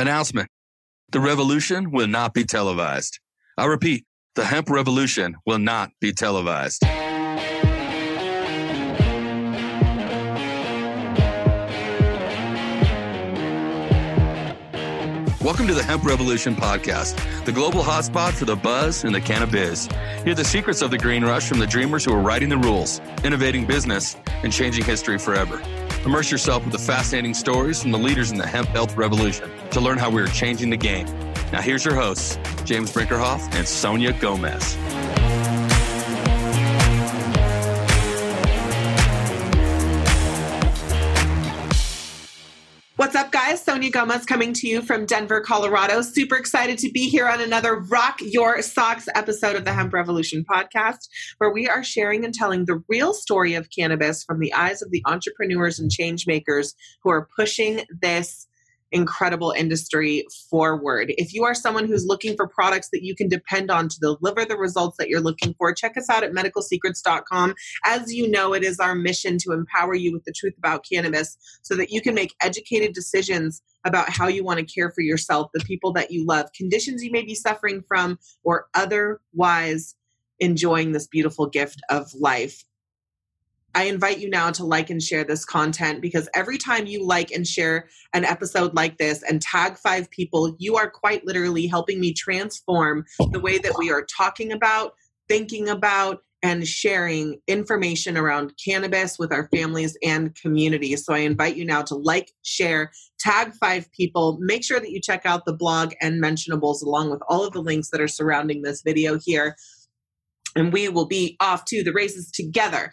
Announcement The revolution will not be televised. I repeat, the hemp revolution will not be televised. Welcome to the Hemp Revolution podcast, the global hotspot for the buzz and the cannabis. Hear the secrets of the green rush from the dreamers who are writing the rules, innovating business, and changing history forever. Immerse yourself with the fascinating stories from the leaders in the hemp health revolution to learn how we are changing the game. Now, here's your hosts, James Brinkerhoff and Sonia Gomez. Guys? Sonia Gomez coming to you from Denver, Colorado. Super excited to be here on another Rock Your Socks episode of the Hemp Revolution podcast, where we are sharing and telling the real story of cannabis from the eyes of the entrepreneurs and change makers who are pushing this incredible industry forward. If you are someone who's looking for products that you can depend on to deliver the results that you're looking for, check us out at medicalsecrets.com. As you know, it is our mission to empower you with the truth about cannabis so that you can make educated decisions about how you want to care for yourself, the people that you love, conditions you may be suffering from, or otherwise enjoying this beautiful gift of life. I invite you now to like and share this content because every time you like and share an episode like this and tag five people, you are quite literally helping me transform the way that we are talking about, thinking about, and sharing information around cannabis with our families and communities. So I invite you now to like, share, tag five people. Make sure that you check out the blog and mentionables along with all of the links that are surrounding this video here. And we will be off to the races together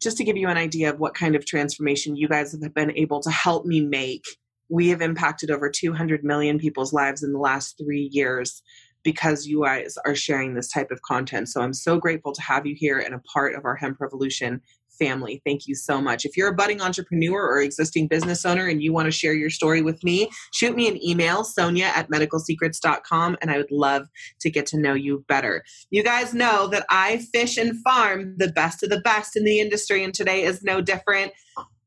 just to give you an idea of what kind of transformation you guys have been able to help me make, we have impacted over 200 million people's lives in the last three years because you guys are sharing this type of content. So I'm so grateful to have you here and a part of our hemp revolution family. Thank you so much. If you're a budding entrepreneur or existing business owner and you want to share your story with me, shoot me an email, sonia at medicalsecrets.com, and I would love to get to know you better. You guys know that I fish and farm the best of the best in the industry, and today is no different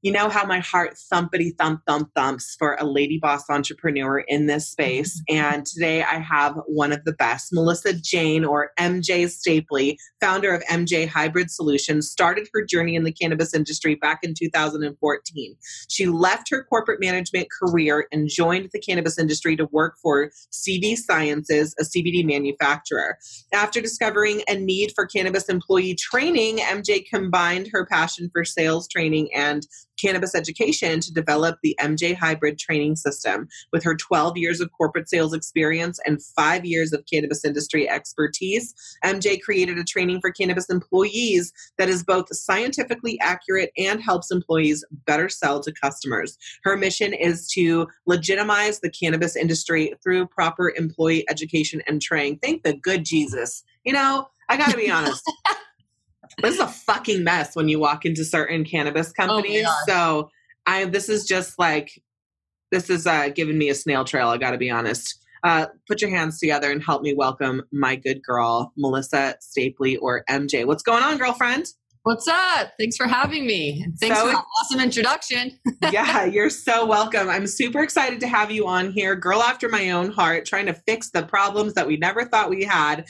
you know how my heart thumpity thump thump thumps for a lady boss entrepreneur in this space. Mm-hmm. And today I have one of the best, Melissa Jane or MJ Stapley, founder of MJ Hybrid Solutions, started her journey in the cannabis industry back in 2014. She left her corporate management career and joined the cannabis industry to work for CV Sciences, a CBD manufacturer. After discovering a need for cannabis employee training, MJ combined her passion for sales training and cannabis education to develop the MJ Hybrid training system. With her 12 years of corporate sales experience and five years of cannabis industry expertise, MJ created a training for cannabis employees that is both scientifically accurate and helps employees better sell to customers. Her mission is to legitimize the cannabis industry through proper employee education and training. Thank the good Jesus. You know, I got to be honest. this is a fucking mess when you walk into certain cannabis oh companies. Oh so I this is just like this is uh, giving me a snail trail. I got to be honest. Uh, put your hands together and help me welcome my good girl, Melissa Stapley or MJ. What's going on, girlfriend? What's up? Thanks for having me. Thanks so, for the awesome introduction. yeah, you're so welcome. I'm super excited to have you on here. Girl after my own heart, trying to fix the problems that we never thought we had.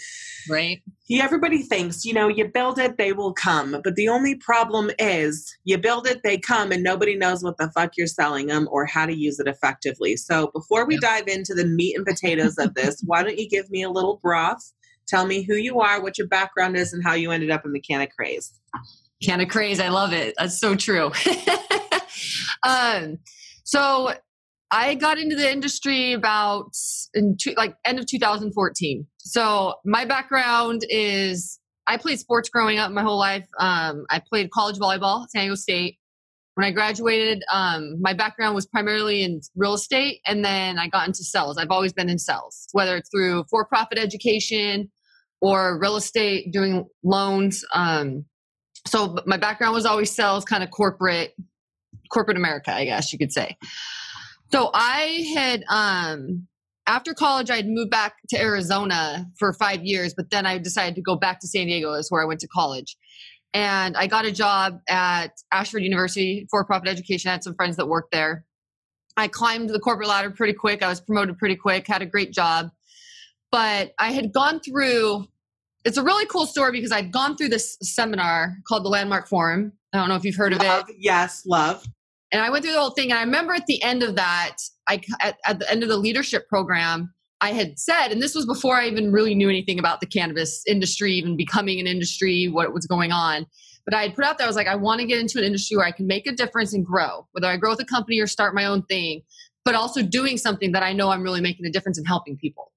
Right. Yeah, everybody thinks, you know, you build it, they will come. But the only problem is you build it, they come, and nobody knows what the fuck you're selling them or how to use it effectively. So before we dive into the meat and potatoes of this, why don't you give me a little broth? Tell me who you are, what your background is, and how you ended up in the canna craze. Canna craze, I love it. That's so true. um, so I got into the industry about in two, like end of 2014. So my background is I played sports growing up my whole life. Um, I played college volleyball at San Diego State. When I graduated, um, my background was primarily in real estate, and then I got into sales. I've always been in sales, whether it's through for-profit education or real estate, doing loans. Um, so my background was always sales, kind of corporate, corporate America, I guess you could say. So I had, um, after college, I'd moved back to Arizona for five years, but then I decided to go back to San Diego, is where I went to college. And I got a job at Ashford University for profit education. I had some friends that worked there. I climbed the corporate ladder pretty quick. I was promoted pretty quick, had a great job. But I had gone through it's a really cool story because I'd gone through this seminar called the Landmark Forum. I don't know if you've heard love, of it. Yes, love. And I went through the whole thing. And I remember at the end of that, I at, at the end of the leadership program, I had said, and this was before I even really knew anything about the cannabis industry, even becoming an industry, what was going on. But I had put out there, I was like, I want to get into an industry where I can make a difference and grow, whether I grow with a company or start my own thing, but also doing something that I know I'm really making a difference in helping people.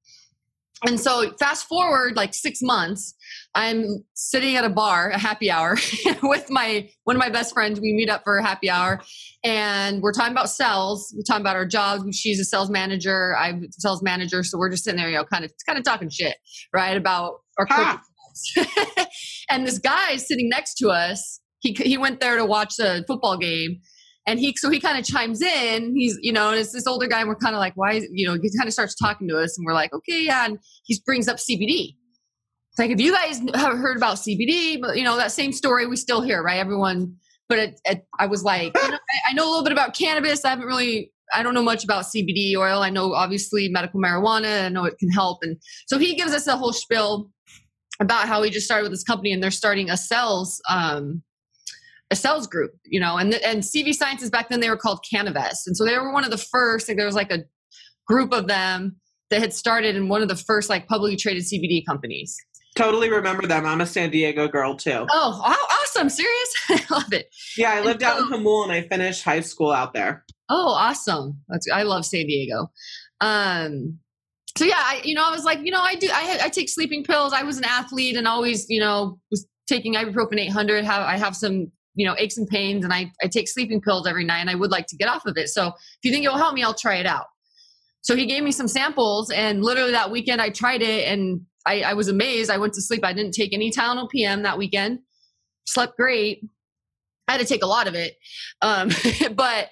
And so, fast forward like six months, I'm sitting at a bar, a happy hour, with my one of my best friends. We meet up for a happy hour, and we're talking about sales. We're talking about our jobs. She's a sales manager. I'm a sales manager. So we're just sitting there, you know, kind of kind of talking shit, right, about our corporate and this guy is sitting next to us. He he went there to watch the football game, and he so he kind of chimes in. He's you know, and it's this older guy, and we're kind of like, why? You know, he kind of starts talking to us, and we're like, okay, yeah. And he brings up CBD. It's like if you guys have heard about CBD, but you know that same story we still hear, right? Everyone. But it, it, I was like, you know, I, I know a little bit about cannabis. I haven't really I don't know much about CBD oil. I know obviously medical marijuana. I know it can help, and so he gives us a whole spiel about how he just started with this company and they're starting a sales um, a sales group, you know, and and CV Sciences back then they were called CannaVest, and so they were one of the first. Like there was like a group of them that had started in one of the first like publicly traded CBD companies. Totally remember them. I'm a San Diego girl too. Oh, awesome! Serious? I love it. Yeah, I lived so, out in Jamul and I finished high school out there. Oh, awesome! That's I love San Diego. Um, so yeah, I, you know, I was like, you know, I do, I, I take sleeping pills. I was an athlete and always, you know, was taking ibuprofen 800. Have I have some, you know, aches and pains, and I I take sleeping pills every night, and I would like to get off of it. So if you think it will help me, I'll try it out. So he gave me some samples, and literally that weekend I tried it, and I, I was amazed. I went to sleep. I didn't take any Tylenol PM that weekend. Slept great. I had to take a lot of it, um, but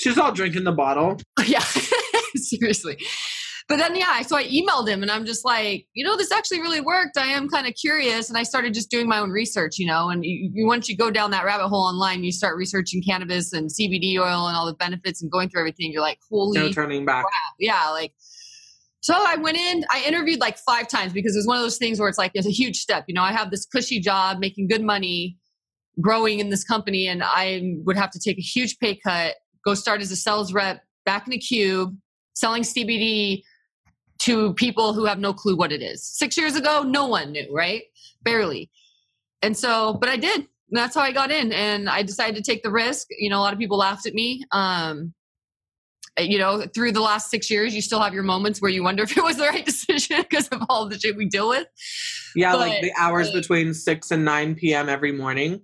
she's all drinking the bottle. Yeah, seriously but then yeah so i emailed him and i'm just like you know this actually really worked i am kind of curious and i started just doing my own research you know and you, you, once you go down that rabbit hole online you start researching cannabis and cbd oil and all the benefits and going through everything you're like holy no turning back crap. yeah like so I went in, I interviewed like five times because it's one of those things where it's like it's a huge step. You know, I have this cushy job, making good money, growing in this company, and I would have to take a huge pay cut, go start as a sales rep back in a cube, selling CBD to people who have no clue what it is. Six years ago, no one knew, right? Barely. And so, but I did. That's how I got in. And I decided to take the risk. You know, a lot of people laughed at me. Um, you know, through the last six years, you still have your moments where you wonder if it was the right decision because of all the shit we deal with. Yeah, but, like the hours uh, between 6 and 9 p.m. every morning.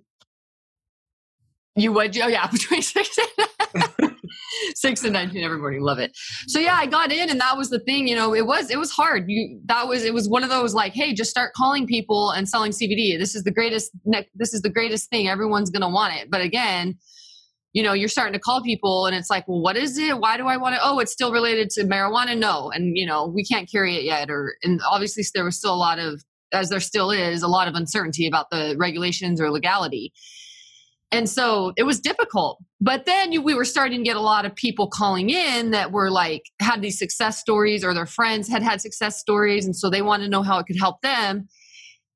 You would? Oh, yeah, between 6 and six and 19 every morning love it so yeah i got in and that was the thing you know it was it was hard you that was it was one of those like hey just start calling people and selling cbd this is the greatest this is the greatest thing everyone's gonna want it but again you know you're starting to call people and it's like well what is it why do i want to oh it's still related to marijuana no and you know we can't carry it yet or and obviously there was still a lot of as there still is a lot of uncertainty about the regulations or legality and so it was difficult. But then we were starting to get a lot of people calling in that were like, had these success stories or their friends had had success stories. And so they wanted to know how it could help them.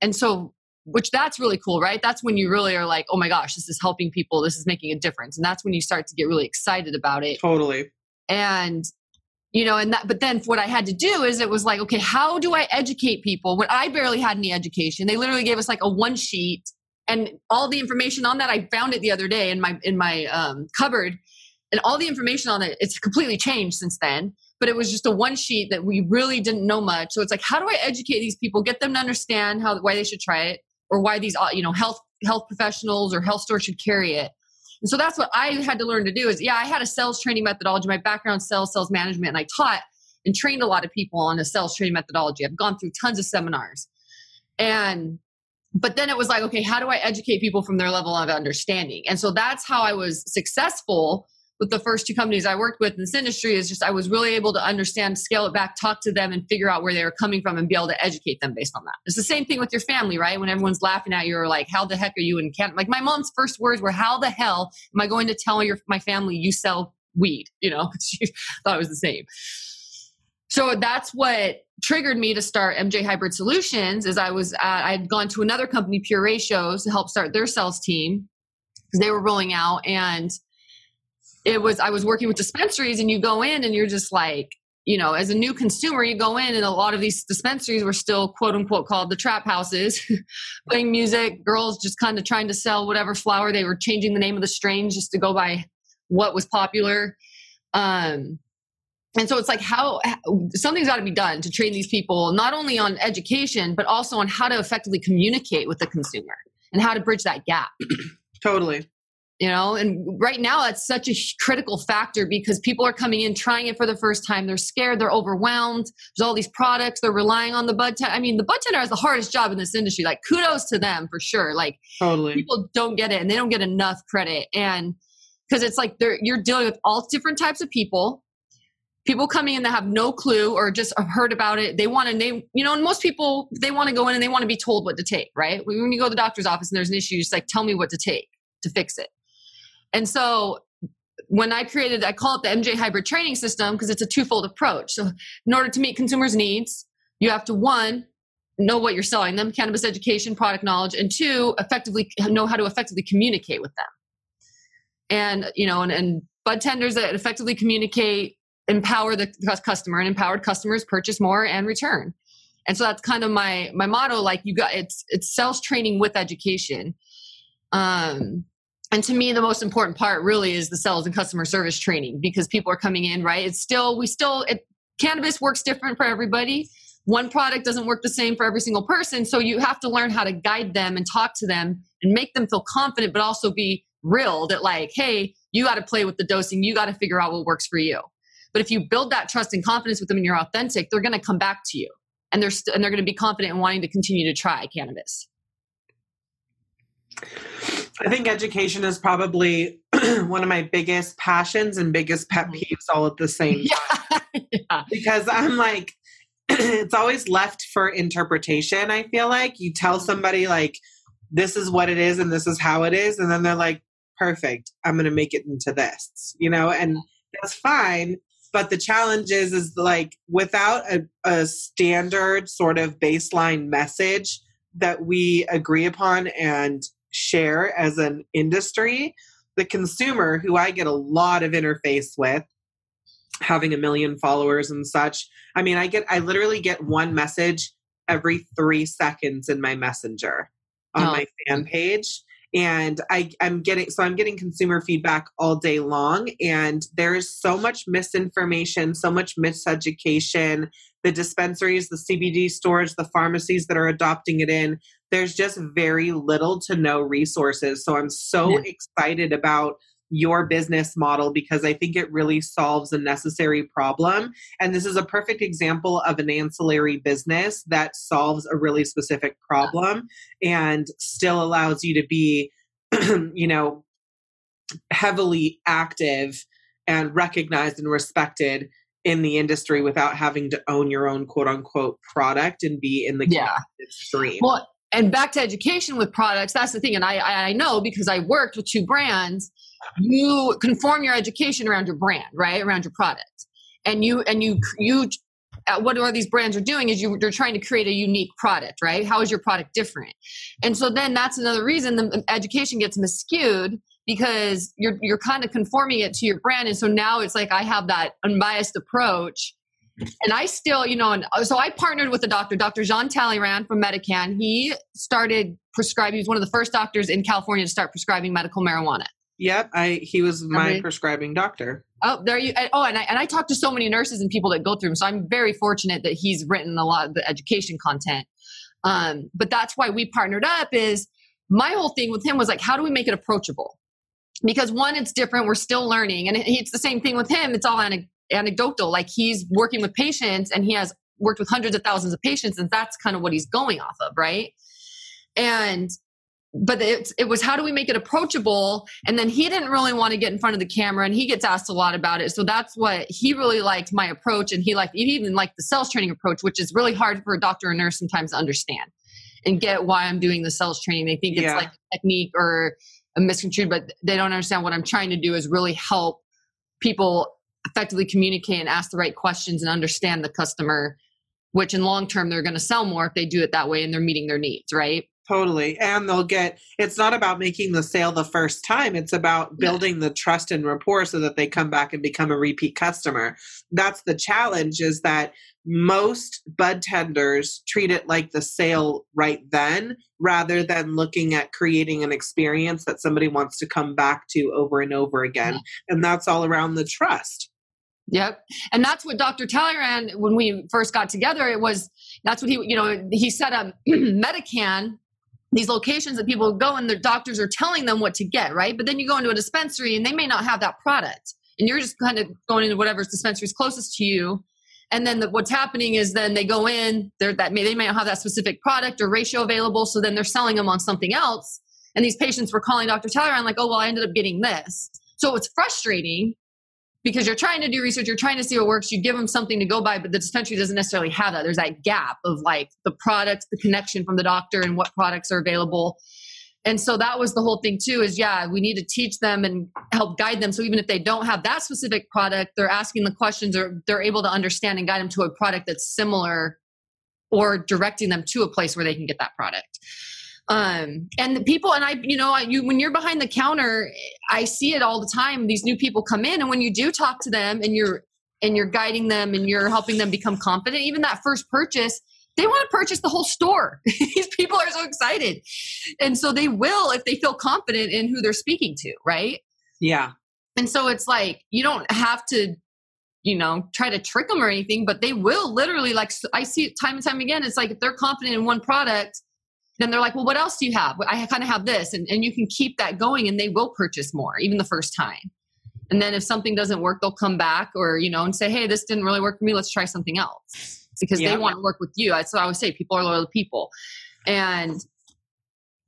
And so, which that's really cool, right? That's when you really are like, oh my gosh, this is helping people. This is making a difference. And that's when you start to get really excited about it. Totally. And you know and that but then what i had to do is it was like okay how do i educate people when i barely had any education they literally gave us like a one sheet and all the information on that i found it the other day in my in my um, cupboard and all the information on it it's completely changed since then but it was just a one sheet that we really didn't know much so it's like how do i educate these people get them to understand how why they should try it or why these uh, you know health health professionals or health stores should carry it. And so that's what i had to learn to do is yeah i had a sales training methodology. My background sales sales management and i taught and trained a lot of people on a sales training methodology. I've gone through tons of seminars. And but then it was like okay how do i educate people from their level of understanding? And so that's how i was successful with the first two companies i worked with in this industry is just i was really able to understand scale it back talk to them and figure out where they were coming from and be able to educate them based on that it's the same thing with your family right when everyone's laughing at you or like how the heck are you in canada like my mom's first words were how the hell am i going to tell your my family you sell weed, you know, she thought it was the same. So that's what triggered me to start MJ Hybrid Solutions. Is I was uh, at, I'd gone to another company, Pure Ratios, to help start their sales team because they were rolling out, and it was I was working with dispensaries, and you go in and you're just like, you know, as a new consumer, you go in and a lot of these dispensaries were still quote unquote called the trap houses, playing music, girls just kind of trying to sell whatever flower. They were changing the name of the strain just to go by what was popular. Um, and so it's like how something's got to be done to train these people not only on education but also on how to effectively communicate with the consumer and how to bridge that gap. Totally you know? And right now that's such a critical factor because people are coming in trying it for the first time. They're scared. They're overwhelmed. There's all these products. They're relying on the bud tender. I mean the bud tender has the hardest job in this industry. Like kudos to them for sure. Like totally. people don't get it and they don't get enough credit. And because it's like they're you're dealing with all different types of people. People coming in that have no clue or just heard about it. They want to name you know and most people they want to go in and they want to be told what to take right? When you go to the doctor's office and there's an issue just like tell me what to take to fix it and so when I created, I call it the MJ hybrid training system because it's a twofold approach. So in order to meet consumers' needs, you have to one, know what you're selling them, cannabis education, product knowledge, and two, effectively know how to effectively communicate with them. And you know, and, and bud tenders that effectively communicate empower the customer, and empowered customers purchase more and return. And so that's kind of my my motto. Like you got it's it's sales training with education. Um, and to me the most important part really is the sales and customer service training because people are coming in right? It's still we still it, cannabis works different for everybody. One product doesn't work the same for every single person. So you have to learn how to guide them and talk to them and make them feel confident but also be real that like hey you got to play with the dosing. You got to figure out what works for you. But if you build that trust and confidence with them and you're authentic they're going to come back to you. And they're st- and they're going to be confident in wanting to continue to try cannabis I think education is probably one of my biggest passions and biggest pet mm-hmm. peeves all at the same time. Yeah. Because I'm like, it's always left for interpretation. I feel like you tell mm-hmm. somebody, like, this is what it is and this is how it is. And then they're like, perfect, I'm going to make it into this, you know, and that's fine. But the challenge is, is like without a, a standard sort of baseline message that we agree upon and share as an industry, the consumer, who I get a lot of interface with, having a million followers and such. I mean, I get, I literally get one message every three seconds in my messenger on oh. my fan page and I, i'm getting so i'm getting consumer feedback all day long and there is so much misinformation so much miseducation the dispensaries the cbd stores the pharmacies that are adopting it in there's just very little to no resources. So I'm so yeah. excited about your business model because I think it really solves a necessary problem. And this is a perfect example of an ancillary business that solves a really specific problem and still allows you to be, you know, heavily active and recognized and respected in the industry without having to own your own quote unquote product and be in the yeah. stream. Well, and back to education with products that's the thing and I, I know because i worked with two brands you conform your education around your brand right around your product. And you and you you uh, what are these brands are doing is you, you're trying to create a unique product right? How is your product different? And so then that's another reason the education gets miscued because you're you're kind of conforming it to your brand and so now it's like i have that unbiased approach and I still, you know, and uh, so I partnered with a doctor, Dr. Jean Talleyrand from MediCann. He started prescribing. He was one of the first doctors in California to start prescribing medical marijuana. Yep, I he was my prescribing doctor. Oh, there you. Oh, and I and I talked to so many nurses and people that go through him. So I'm very fortunate that he's written a lot of the education content. Um, but that's why we partnered up. Is my whole thing with him was like, how do we make it approachable? Because one, it's different. We're still learning, and it's the same thing with him. It's all anecdotal. Like he's working with patients and he has worked with hundreds of thousands of patients, and that's kind of what he's going off of, right? And but it, it was how do we make it approachable and then he didn't really want to get in front of the camera and he gets asked a lot about it so that's what he really liked my approach and he liked he even liked the sales training approach which is really hard for a doctor or nurse sometimes to understand and get why i'm doing the sales training they think it's yeah. like a technique or a misconstrued but they don't understand what i'm trying to do is really help people effectively communicate and ask the right questions and understand the customer which in long term they're going to sell more if they do it that way and they're meeting their needs right Totally. And they'll get, it's not about making the sale the first time. It's about building yeah. the trust and rapport so that they come back and become a repeat customer. That's the challenge is that most bud tenders treat it like the sale right then rather than looking at creating an experience that somebody wants to come back to over and over again. Yeah. And that's all around the trust. Yep. And that's what Dr. Talleyrand, when we first got together, it was, that's what he, you know, he set up MediCann these locations that people go and their doctors are telling them what to get, right? But then you go into a dispensary and they may not have that product. And you're just kind of going into whatever's dispensary is closest to you. And then the, what's happening is then they go in, they're that may, they may not have that specific product or ratio available. So then they're selling them on something else. And these patients were calling Dr. Talleyrand like, oh, well, I ended up getting this. So it's frustrating because you're trying to do research, you're trying to see what works, you give them something to go by, but the dispensary doesn't necessarily have that. There's that gap of like the products, the connection from the doctor, and what products are available. And so that was the whole thing too is yeah, we need to teach them and help guide them. So even if they don't have that specific product, they're asking the questions or they're able to understand and guide them to a product that's similar or directing them to a place where they can get that product um and the people and i you know you when you're behind the counter i see it all the time these new people come in and when you do talk to them and you're and you're guiding them and you're helping them become confident even that first purchase they want to purchase the whole store. These people are so excited. And so they will if they feel confident in who they're speaking to right? Yeah. And so it's like you don't have to you know try to trick them or anything but they will literally like i see it time and time again it's like if they're confident in one product then they're like, well, what else do you have? I kind of have this. And, and you can keep that going and they will purchase more, even the first time. And then if something doesn't work, they'll come back or, you know, and say, hey, this didn't really work for me. Let's try something else. because yeah. they want to work with you. That's what I always say. People are loyal people. And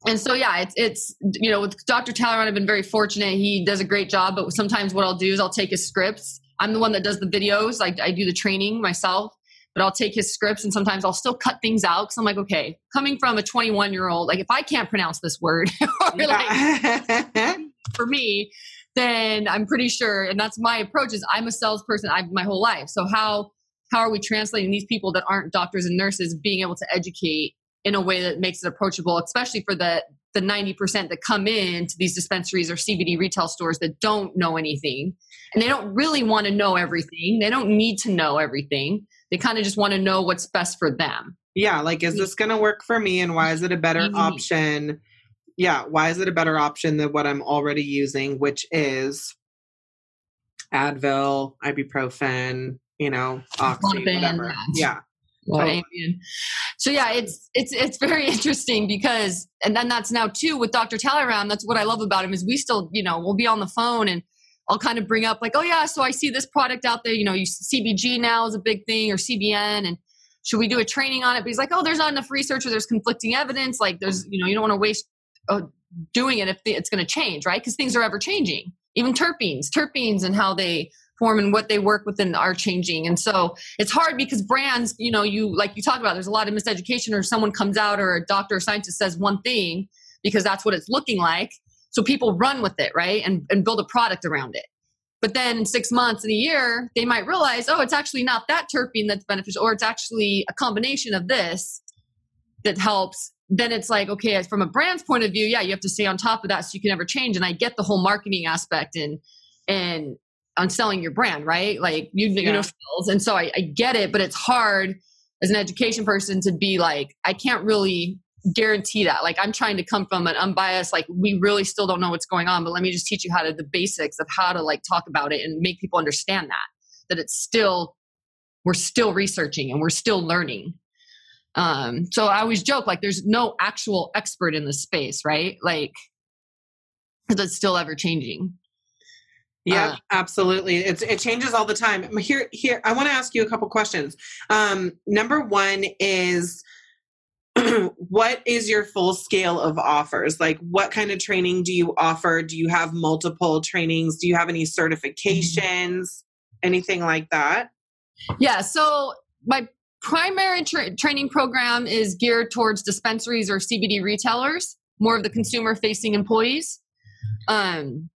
and so yeah, it's it's you know, with Dr. Talleyrand, I've been very fortunate. He does a great job, but sometimes what I'll do is I'll take his scripts. I'm the one that does the videos. Like I do the training myself but I'll take his scripts and sometimes I'll still cut things out because I'm like, okay, coming from a 21 year old, like if I can't pronounce this word, like, for me, then I'm pretty sure, and that's my approach is I'm a salesperson I've my whole life. So how how are we translating these people that aren't doctors and nurses being able to educate in a way that makes it approachable, especially for the the 90% that come in to these dispensaries or CBD retail stores that don't know anything and they don't really want to know everything. They don't need to know everything. They kind of just want to know what's best for them. Yeah, like is this going to work for me and why is it a better option? Yeah, why is it a better option than what I'm already using, which is Advil, ibuprofen, you know, oxy, whatever. Yeah. Totally. So yeah, it's it's it's very interesting because and then that's now too with Dr. Talleyrand. That's what I love about him is we still you know we'll be on the phone and I'll kind of bring up like, oh yeah, so I see this product out there. You know, you CBG now is a big thing or CBN, and should we do a training on it? But he's like, oh, there's not enough research or there's conflicting evidence. Like, there's you know, you don't want to waste uh, doing it if it's going to change, right? Because things are ever changing. Even terpenes, terpenes, and how they form and what they work within are changing. And so it's hard because brands, you know, you like you talk about, there's a lot of miseducation, or someone comes out or a doctor or scientist says one thing because that's what it's looking like so people run with it, right? And, and build a product around it. But then in six months in a year, they might realize, oh, it's actually not that terpene that's beneficial, or it's actually a combination of this that helps. Then it's like, okay, from a brand's point of view, yeah, you have to stay on top of that so you can never change. And I get the whole marketing aspect and and on selling your brand, right? Like you, yeah. you know sales. And so I, I get it, but it's hard as an education person to be like, I can't really guarantee that. Like I'm trying to come from an unbiased, like we really still don't know what's going on, but let me just teach you how to the basics of how to like talk about it and make people understand that that it's still we're still researching and we're still learning. Um, so I always joke like there's no actual expert in this space, right? Like that's still ever changing. Yeah, uh, absolutely. It's it changes all the time. Here, here. I want to ask you a couple questions. Um, number one is what is your full scale of offers? Like, what kind of training do you offer? Do you have multiple trainings? Do you have any certifications? Anything like that? Yeah. So, my primary tra- training program is geared towards dispensaries or CBD retailers, more of the consumer facing employees. Um,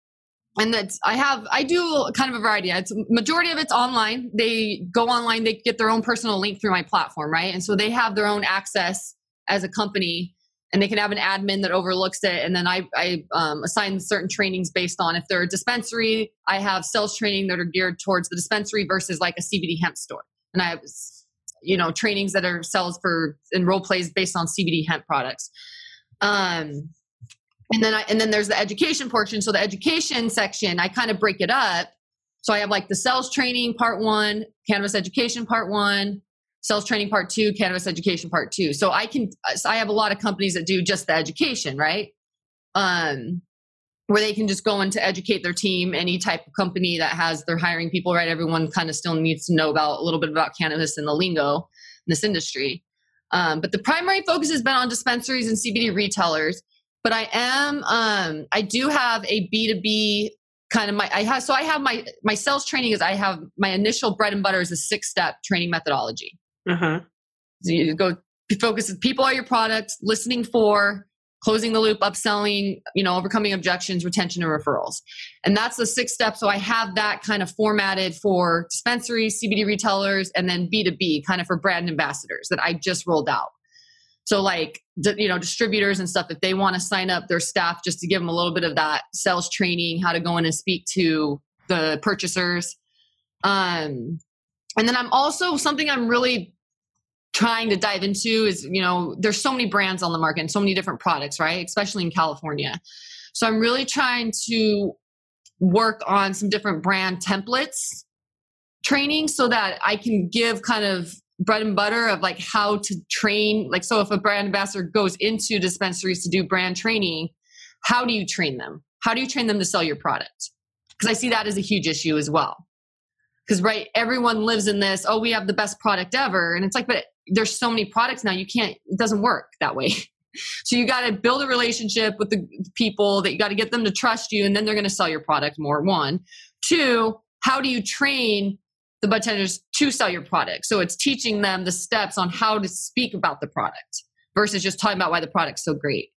and that's I have I do kind of a variety. It's majority of it's online. They go online, they get their own personal link through my platform, right? And so they have their own access as a company and they can have an admin that overlooks it and then i, I um, assign certain trainings based on if they're a dispensary i have sales training that are geared towards the dispensary versus like a cbd hemp store and i have you know trainings that are sales for and role plays based on cbd hemp products um, and then I, and then there's the education portion. So the education section i kind of break it up. So i have like the sales training part one cannabis education part one sales training part two cannabis education part two. So i can so i have a lot of companies that do just the education right? Um where they can just go in to educate their team any type of company that has they're hiring people right? Everyone kind of still needs to know about a little bit about cannabis and the lingo in this industry. Um, but the primary focus has been on dispensaries and cbd retailers but i am um, i do have a b2b kind of my i have so i have my my sales training is i have my initial bread and butter is a six step training methodology uh-huh. So you go focus people are your products, listening for, closing the loop, upselling, you know, overcoming objections, retention, and referrals. And that's the six steps. So I have that kind of formatted for dispensaries, CBD retailers, and then B2B kind of for brand ambassadors that I just rolled out. So like, you know, distributors and stuff, if they want to sign up their staff just to give them a little bit of that sales training, how to go in and speak to the purchasers. Um, and then I'm also something I'm really trying to dive into is you know there's so many brands on the market and so many different products right especially in california so i'm really trying to work on some different brand templates training so that i can give kind of bread and butter of like how to train like so if a brand ambassador goes into dispensaries to do brand training how do you train them? How do you train them to sell your product? Because i see that as a huge issue as well. Because right everyone lives in this oh we have the best product ever and it's like but there's so many products now you can't it doesn't work that way. So you got to build a relationship with the people that you got to get them to trust you and then they're going to sell your product more one. Two how do you train the bartenders to sell your product. So it's teaching them the steps on how to speak about the product versus just talking about why the product's so great.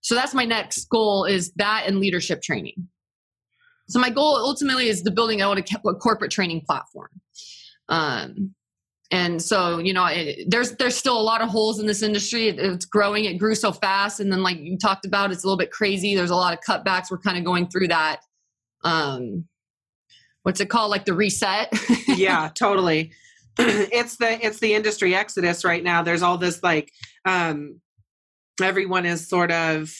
So that's my next goal is that and leadership training. So my goal ultimately is the building out a corporate training platform. Um, and so you know it, there's there's still a lot of holes in this industry. It, it's growing. It grew so fast. And then like you talked about it's a little bit crazy. There's a lot of cutbacks. We're kind of going through that. Um what's it called? Like the reset? Yeah totally. It's the it's the industry exodus right now. There's all this like um everyone is sort of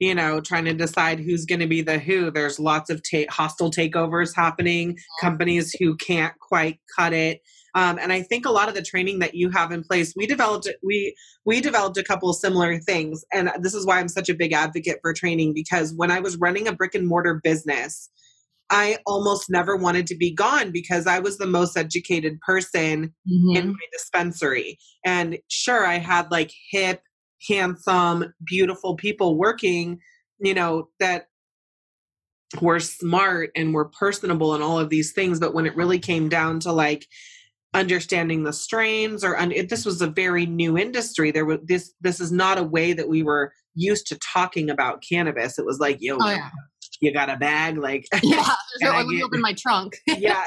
you know trying to decide who's going to be the who. There's lots of ta- hostile takeovers happening companies who can't quite cut it. Um, and I think a lot of the training that you have in place, we developed we we developed a couple similar things, and this is why I'm such a big advocate for training because when I was running a brick and mortar business, I almost never wanted to be gone because I was the most educated person mm-hmm. in my dispensary. And sure, I had like hip, handsome, beautiful people working, you know, that were smart and were personable and all of these things. But when it really came down to like understanding the strains or this was a very new industry there was this this is not a way that we were used to talking about cannabis it was like yo oh, yeah. You got a bag like yeah let me open my trunk. Yeah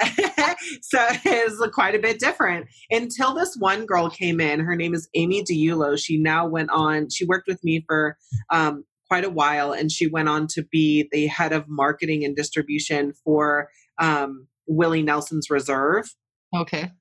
so it's quite a bit different. Until this one girl came in her name is amy diulo she now went on she worked with me for um, quite a while and she went on to be the head of marketing and distribution for um, willie nelson's reserve. Okay.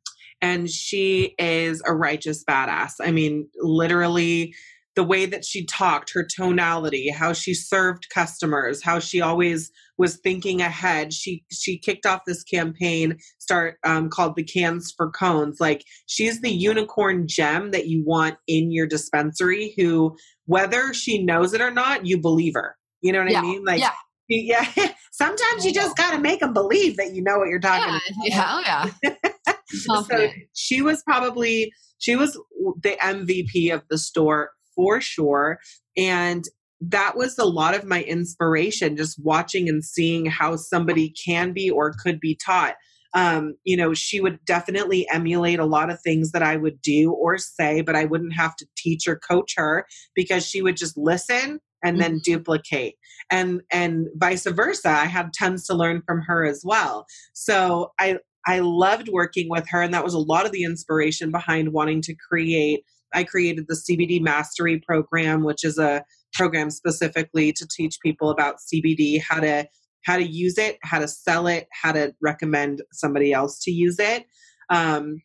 And she is a righteous badass. I mean, literally the way that she talked, her tonality, how she served customers, how she always was thinking ahead. She she kicked off this campaign start um, called the Cans for Cones. Like she's the unicorn gem that you want in your dispensary. Who, whether she knows it or not, you believe her. You know what yeah. I mean? Like yeah. Yeah. Sometimes you just got to make them believe that you know what you're talking yeah, about. Yeah. Oh, yeah. so she was probably she was the MVP of the store for sure. And that was a lot of my inspiration, just watching and seeing how somebody can be or could be taught. Um, you know, she would definitely emulate a lot of things that I would do or say, but I wouldn't have to teach or coach her because she would just listen and then duplicate and and vice versa i had tons to learn from her as well so i i loved working with her and that was a lot of the inspiration behind wanting to create i created the cbd mastery program which is a program specifically to teach people about cbd how to how to use it how to sell it how to recommend somebody else to use it. Um,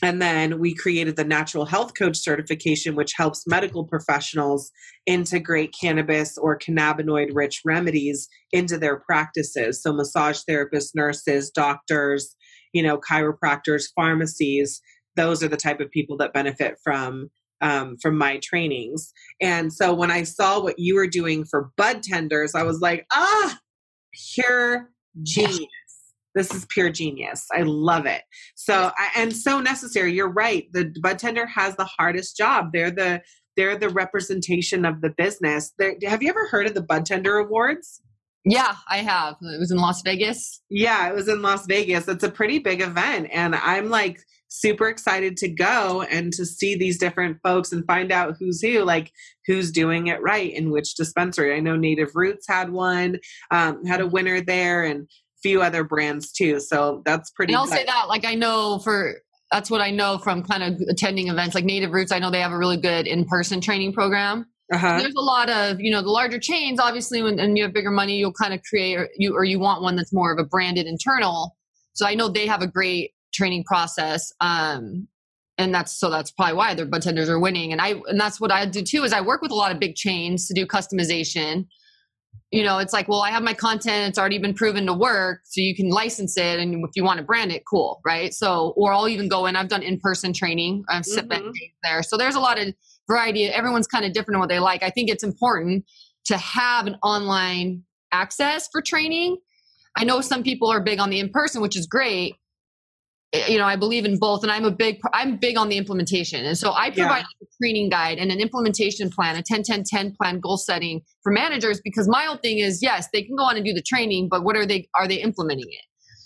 and then we created the natural health coach certification which helps medical professionals integrate cannabis or cannabinoid rich remedies into their practices. So massage therapists nurses doctors you know chiropractors pharmacies those are the type of people that benefit from um, from my trainings and so when i saw what you were doing for bud tenders i was like ah pure genius this is pure genius. I love it. So and so necessary. You're right. The bud tender has the hardest job. They're the they're the representation of the business. They're, have you ever heard of the bud tender awards? Yeah, I have. It was in Las Vegas. Yeah, it was in Las Vegas. It's a pretty big event and I'm like super excited to go and to see these different folks and find out who's who, like who's doing it right in which dispensary. I know Native Roots had one, um, had a winner there, and a few other brands too. So that's pretty. And I'll good. say that, like I know for that's what I know from kind of attending events like Native Roots. I know they have a really good in-person training program. Uh-huh. There's a lot of you know the larger chains. Obviously, when and you have bigger money, you'll kind of create or you or you want one that's more of a branded internal. So I know they have a great training process. Um, and that's so that's probably why their bud tenders are winning. And I and that's what I do too is I work with a lot of big chains to do customization you know, it's like, well, I have my content, it's already been proven to work, so you can license it. And if you want to brand it, cool, right? So, or I'll even go in, I've done in person training, I've mm-hmm. there. So there's a lot of variety. Everyone's kind of different in what they like. I think it's important to have an online access for training. I know some people are big on the in person, which is great, you know i believe in both and i'm a big i'm big on the implementation and so i provide yeah. a training guide and an implementation plan a 10 10 10 plan goal setting for managers because my whole thing is yes they can go on and do the training but what are they are they implementing it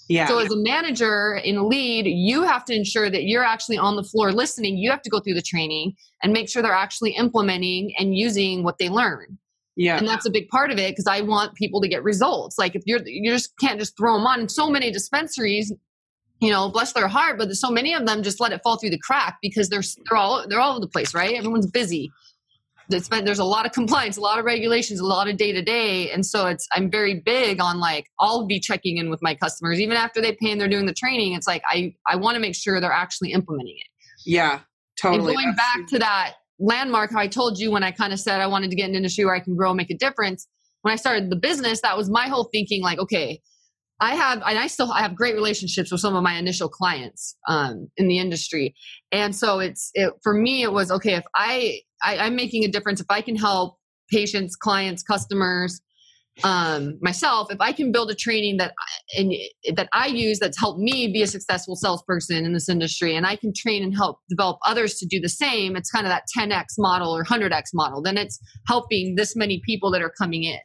yeah. So as a manager in a lead, you have to ensure that you're actually on the floor listening. You have to go through the training and make sure they're actually implementing and using what they learn. Yeah. And that's a big part of it because I want people to get results. Like if you're you just can't just throw them on. And so many dispensaries you know, bless their heart, but there's so many of them just let it fall through the crack because they're they're all they're all over the place, right? Everyone's busy. Been, there's a lot of compliance, a lot of regulations, a lot of day to day, and so it's I'm very big on like I'll be checking in with my customers even after they pay and they're doing the training. It's like I I want to make sure they're actually implementing it. Yeah, totally. And going back to that landmark, how I told you when I kind of said I wanted to get an industry where I can grow, and make a difference. When I started the business, that was my whole thinking. Like, okay, I have, and I still I have great relationships with some of my initial clients um, in the industry, and so it's it, for me. It was okay if I, I I'm making a difference. If I can help patients, clients, customers, um, myself, if I can build a training that and that I use that's helped me be a successful salesperson in this industry, and I can train and help develop others to do the same. It's kind of that 10x model or 100x model. Then it's helping this many people that are coming in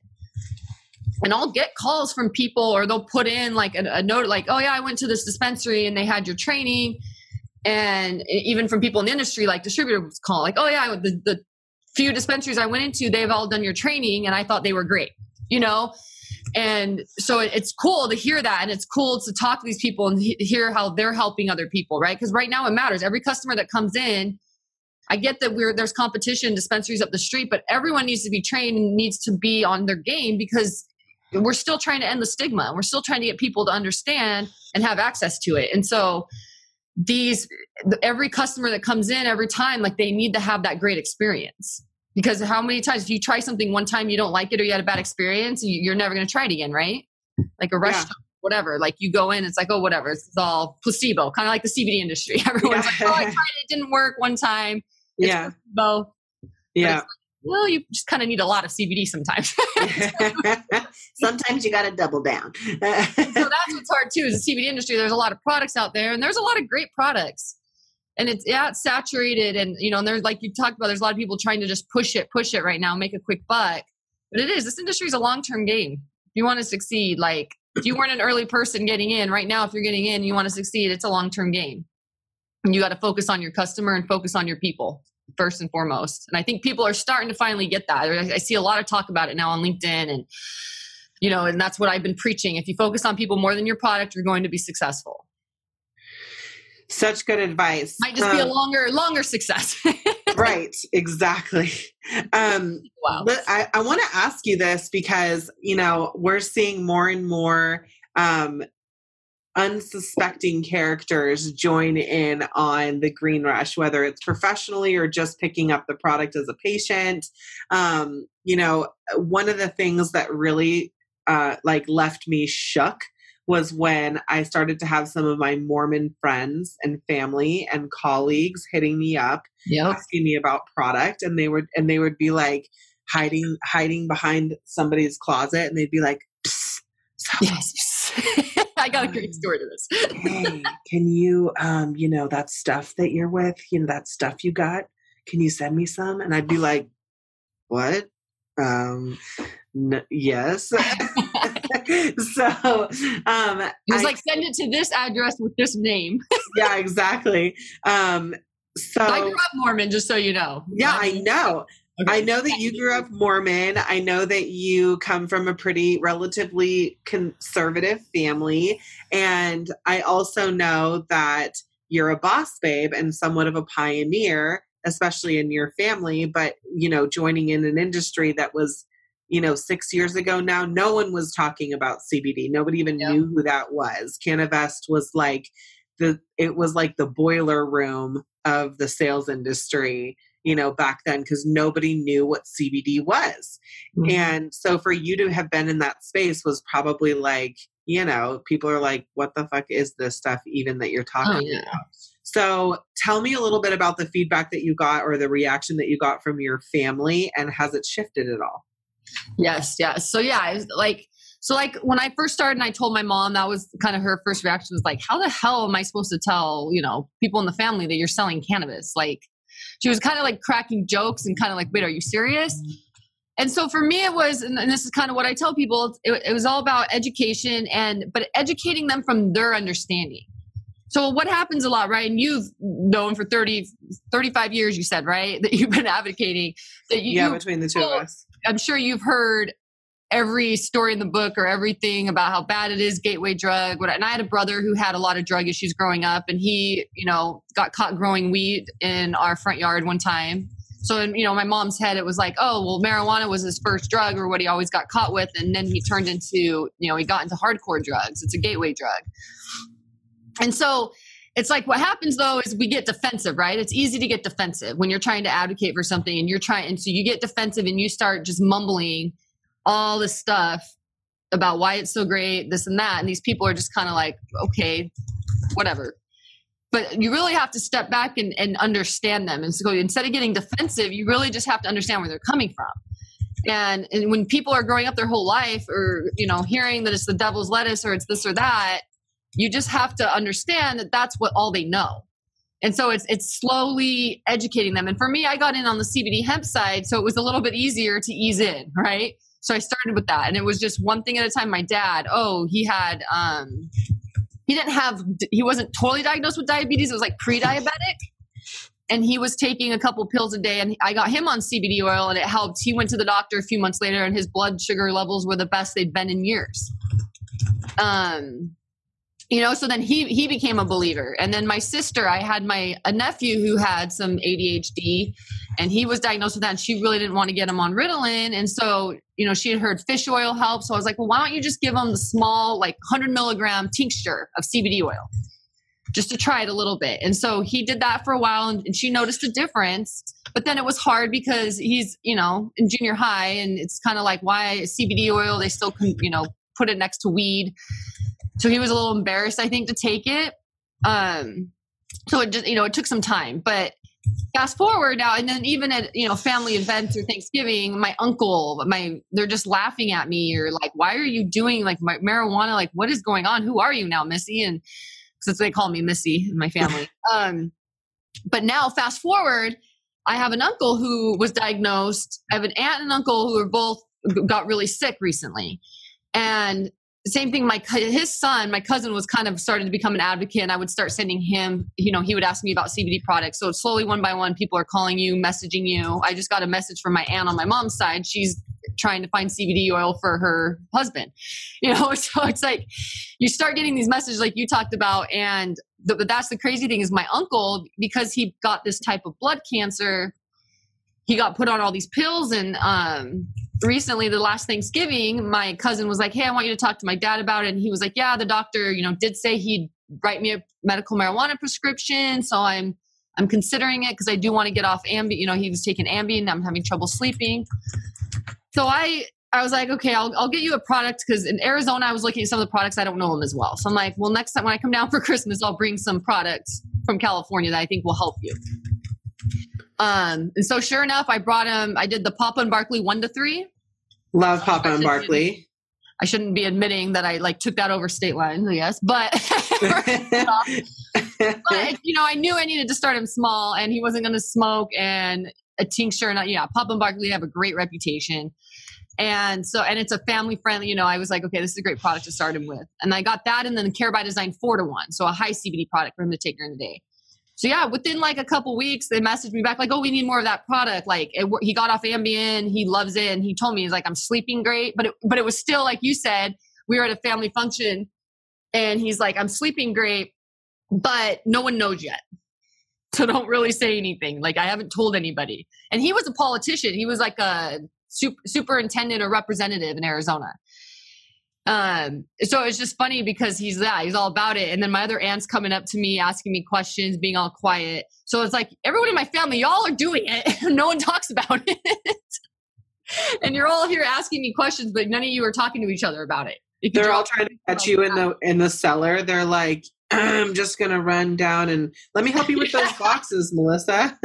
and I'll get calls from people, or they'll put in like a, a, note, like, "Oh yeah, I went to this dispensary and they had your training," and even from people in the industry, like distributors call, like, "Oh yeah, the, the few dispensaries I went into, they've all done your training, and I thought they were great," you know. And so it's cool to hear that, and it's cool to talk to these people and hear how they're helping other people, right? Because right now it matters. Every customer that comes in, I get that we're there's competition dispensaries up the street, but everyone needs to be trained and needs to be on their game because we're still trying to end the stigma. We're still trying to get people to understand and have access to it. And so these every customer that comes in every time like they need to have that great experience because how many times if you try something one time you don't like it or you had a bad experience you're never going to try it again right like a restaurant yeah. whatever like you go in it's like oh whatever it's all placebo kind of like the cbd industry everyone's yeah. like oh i tried it, it didn't work one time it's yeah placebo. yeah well, you just kind of need a lot of CBD sometimes. sometimes you got to double down. so that's what's hard too. Is the CBD industry. There's a lot of products out there, and there's a lot of great products. And it's yeah, it's saturated, and you know, and there's like you talked about. There's a lot of people trying to just push it, push it right now, make a quick buck. But it is. This industry is a long term game. If you want to succeed, like if you weren't an early person getting in right now, if you're getting in, you want to succeed. It's a long term game. And you got to focus on your customer and focus on your people. First and foremost. And I think people are starting to finally get that. I, I see a lot of talk about it now on LinkedIn and you know, and that's what I've been preaching. If you focus on people more than your product, you're going to be successful. Such good advice. Might just um, be a um, longer, longer success. right, exactly. Um, wow. But I, I want to ask you this because, you know, we're seeing more and more um, unsuspecting characters join in on the green rush, whether it's professionally or just picking up the product as a patient. Um, you know, one of the things that really uh, like left me shook was when I started to have some of my Mormon friends and family and colleagues hitting me up, yep. asking me about product, and they would and they would be like hiding hiding behind somebody's closet, and they'd be like, so yes. I got a great story to this. hey, can you, um, you know, that stuff that you're with, you know, that stuff you got, can you send me some? And I'd be like, what? Um, N- yes. so um it was I, like send it to this address with this name. yeah, exactly. Um so I grew up Mormon, just so you know. Yeah, I know. Okay. I know that you grew up Mormon. I know that you come from a pretty relatively conservative family. And I also know that you're a boss babe and somewhat of a pioneer, especially in your family, but you know, joining in an industry that was you know, six years ago now, no one was talking about CBD. Nobody even knew who that was. CannaVest was like the it was like the boiler room of the sales industry, you know, back then because nobody knew what CBD was. Mm-hmm. And so for you to have been in that space was probably like, you know, people are like, what the fuck is this stuff even that you're oh, talking oh, yeah. about? So tell me a little bit about the feedback that you got or the reaction that you got from your family and has it shifted at all? Yes, yes. So yeah, like so like when I first started and I told my mom that was kind of her first reaction was like, how the hell am I supposed to tell, you know, people in the family that you're selling cannabis? Like she was kind of like cracking jokes and kind of like, wait, are you serious? And so for me, it was, and this is kind of what I tell people, it, it was all about education and, but educating them from their understanding. So what happens a lot, right? And you've known for 30, 35 years, you said, right? That you've been advocating that you. Yeah, between the two of us. I'm sure you've heard every story in the book or everything about how bad it is gateway drug and i had a brother who had a lot of drug issues growing up and he you know got caught growing weed in our front yard one time. So in you know my mom's head it was like oh well marijuana was his first drug or what he always got caught with and then he turned into you know he got into hardcore drugs. It's a gateway drug. And so it's like what happens though is we get defensive, right? It's easy to get defensive when you're trying to advocate for something and you're trying, and so you get defensive and you start just mumbling all this stuff about why it's so great, this and that. And these people are just kind of like, okay, whatever. But you really have to step back and, and understand them. And so instead of getting defensive, you really just have to understand where they're coming from. And, and when people are growing up their whole life or, you know, hearing that it's the devil's lettuce or it's this or that, you just have to understand that that's what all they know. And so it's it's slowly educating them. And for me, I got in on the CBD hemp side, so it was a little bit easier to ease in, right? So I started with that, and it was just one thing at a time. My dad, oh, he had um, he didn't have he wasn't totally diagnosed with diabetes. It was like pre-diabetic, and he was taking a couple pills a day. And I got him on CBD oil, and it helped. He went to the doctor a few months later, and his blood sugar levels were the best they'd been in years. Um, you know so then he he became a believer. And then my sister i had my a nephew who had some adhd and he was diagnosed with that and she really didn't want to get him on ritalin. And so you know she had heard fish oil help. So i was like well why don't you just give him the small like 100 milligram tincture of cbd oil just to try it a little bit? And so he did that for a while and, and she noticed a difference. But then it was hard because he's you know in junior high and it's kind of like why cbd oil? They still can you know put it next to weed so he was a little embarrassed, I think, to take it. Um, so it just, you know, it took some time. But fast forward now, and then even at, you know, family events or Thanksgiving, my uncle, my, they're just laughing at me or like, why are you doing like my, marijuana? Like, what is going on? Who are you now, Missy? And since they call me Missy in my family. um, but now fast forward, I have an uncle who was diagnosed. I have an aunt and uncle who are both got really sick recently. And same thing. My his son, my cousin, was kind of started to become an advocate, and I would start sending him. You know, he would ask me about CBD products. So slowly, one by one, people are calling you, messaging you. I just got a message from my aunt on my mom's side. She's trying to find CBD oil for her husband. You know, so it's like you start getting these messages, like you talked about, and the, that's the crazy thing is my uncle because he got this type of blood cancer. He got put on all these pills. And um recently the last thanksgiving my cousin was like hey i want you to talk to my dad about it. And he was like yeah the doctor you know did say he'd write me a medical marijuana prescription. So i'm i'm considering it because i do want to get off ambien you know he was taking ambien i'm having trouble sleeping. So i i was like okay i'll, I'll get you a product. Because in arizona i was looking at some of the products i don't know them as well. So i'm like well next time when i come down for christmas i'll bring some products from california that i think will help you um, and so sure enough, I brought him, I did the Papa and Barkley one to three. Love Papa and Barkley. I shouldn't be admitting that I like took that over state line, I guess, but, but you know, I knew I needed to start him small and he wasn't going to smoke and a tincture. And yeah, Papa and Barkley have a great reputation. And so, and it's a family friendly, you know, I was like, okay, this is a great product to start him with. And I got that and then the Care by Design four to one. So a high CBD product for him to take during the day. So yeah, within like a couple weeks, they messaged me back like, "Oh, we need more of that product." Like it, he got off Ambien, he loves it, and he told me he's like, "I'm sleeping great," but it, but it was still like you said, we were at a family function, and he's like, "I'm sleeping great, but no one knows yet." So don't really say anything. Like I haven't told anybody. And he was a politician. He was like a super, superintendent or representative in Arizona. Um, so it's just funny because he's that he's all about it. And then my other aunt's coming up to me, asking me questions, being all quiet. So it's like everyone in my family, y'all are doing it. no one talks about it. and you're all here asking me questions, but none of you are talking to each other about it. They're all trying to catch you in the in the cellar. They're like, I'm just gonna run down and let me help you with those boxes, Melissa.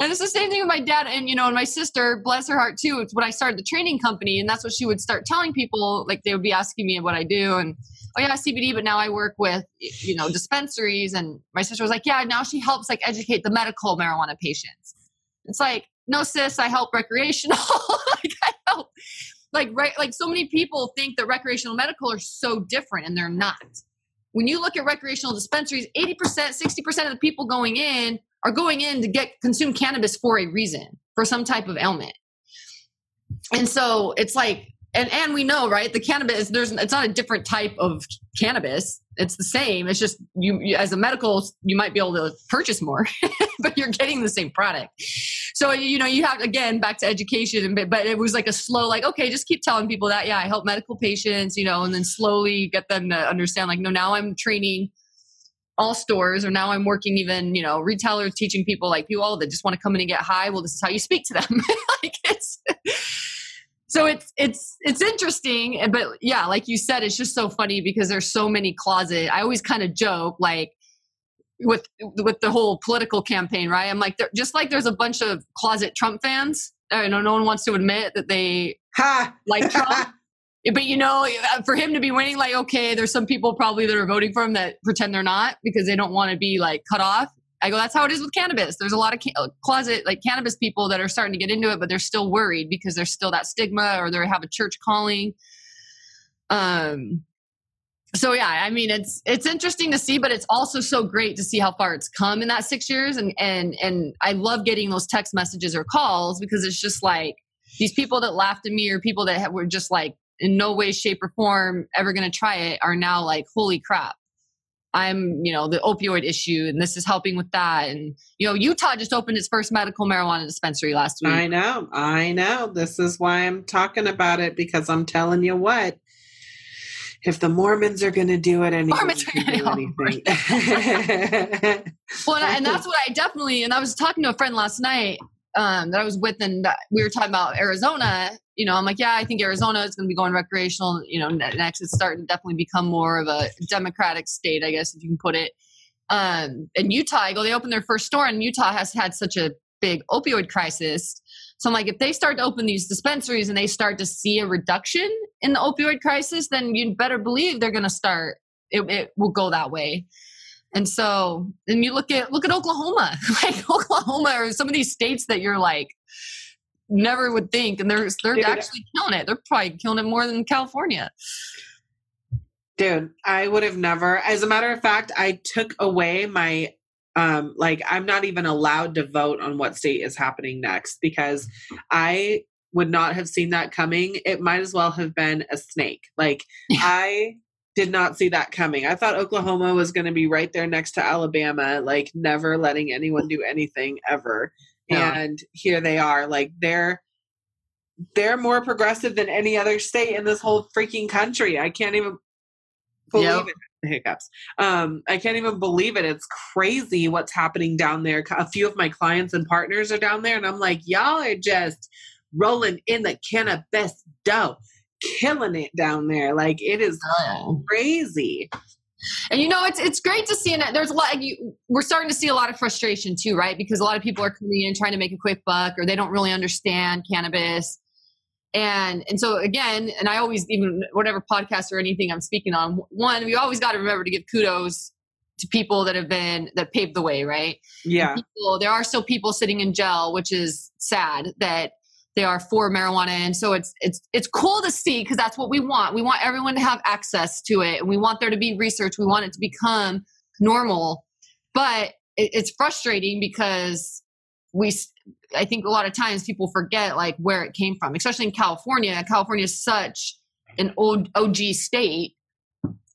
And it's the same thing with my dad and you know, and my sister, bless her heart too. It's when I started the training company, and that's what she would start telling people. Like they would be asking me what I do, and oh yeah, CBD, but now I work with you know dispensaries. And my sister was like, yeah, now she helps like educate the medical marijuana patients. It's like, no, sis, I help recreational. like I help, like right, like so many people think that recreational medical are so different, and they're not. When you look at recreational dispensaries, 80%, 60% of the people going in are going in to get consume cannabis for a reason, for some type of ailment. And so it's like, and and we know, right? The cannabis, there's it's not a different type of cannabis. It's the same. It's just you, you as a medical, you might be able to purchase more, but you're getting the same product. So you know, you have again back to education, but but it was like a slow, like okay, just keep telling people that yeah, I help medical patients, you know, and then slowly get them to understand, like no, now I'm training all stores or now i'm working even you know retailers teaching people like you all that just want to come in and get high well this is how you speak to them. Like it's so it's it's it's interesting but yeah like you said it's just so funny because there's so many closet i always kind of joke like with with the whole political campaign right? I'm like just like there's a bunch of closet trump fans i know no one wants to admit that they ha. like trump but you know, uh, for him to be winning, like, okay, there's some people probably that are voting for him that pretend they're not because they don't want to be like cut off. I go, that's how it is with cannabis. There's a lot of ca- closet like cannabis people that are starting to get into it, but they're still worried because there's still that stigma or they have a church calling. Um, so yeah, I mean, it's it's interesting to see, but it's also so great to see how far it's come in that six years, and and and I love getting those text messages or calls because it's just like these people that laughed at me or people that were just like in no way, shape, or form ever going to try it are now like, holy crap. I'm, you know, the opioid issue and this is helping with that. And, you know, Utah just opened its first medical marijuana dispensary last week. I know. I know. This is why I'm talking about it because I'm telling you what, if the Mormons are going to do it, anyone Mormons can do anything. well, and that's what I definitely, and I was talking to a friend last night um, that I was with, and we were talking about Arizona. You know, I'm like, yeah, I think Arizona is going to be going recreational. You know, next it's starting to definitely become more of a democratic state, I guess, if you can put it. Um, in Utah, I go, they opened their first store, and Utah has had such a big opioid crisis. So I'm like, if they start to open these dispensaries and they start to see a reduction in the opioid crisis, then you better believe they're going to start. It, it will go that way. And so, and you look at look at Oklahoma, like Oklahoma or some of these states that you're like never would think, and they're they're actually killing it. They're probably killing it more than California. Dude, I would have never. As a matter of fact, I took away my um like I'm not even allowed to vote on what state is happening next because I would not have seen that coming. It might as well have been a snake. Like I did not see that coming. I thought Oklahoma was going to be right there next to Alabama, like never letting anyone do anything ever. Yeah. And here they are, like they're they're more progressive than any other state in this whole freaking country. I can't even believe yep. it. Hiccups. Um, I can't even believe it. It's crazy what's happening down there. A few of my clients and partners are down there, and I'm like, y'all are just rolling in the cannabis dough, killing it down there. Like it is oh. crazy. And you know, it's it's great to see, and there's a lot. You, we're starting to see a lot of frustration too, right? Because a lot of people are coming in trying to make a quick buck, or they don't really understand cannabis and and so again and i always even whatever podcast or anything i'm speaking on one we always got to remember to give kudos to people that have been that paved the way right yeah people, there are still people sitting in jail which is sad that they are for marijuana and so it's it's it's cool to see because that's what we want we want everyone to have access to it and we want there to be research we want it to become normal but it, it's frustrating because we I think a lot of times people forget like where it came from, especially in California. California is such an old OG state,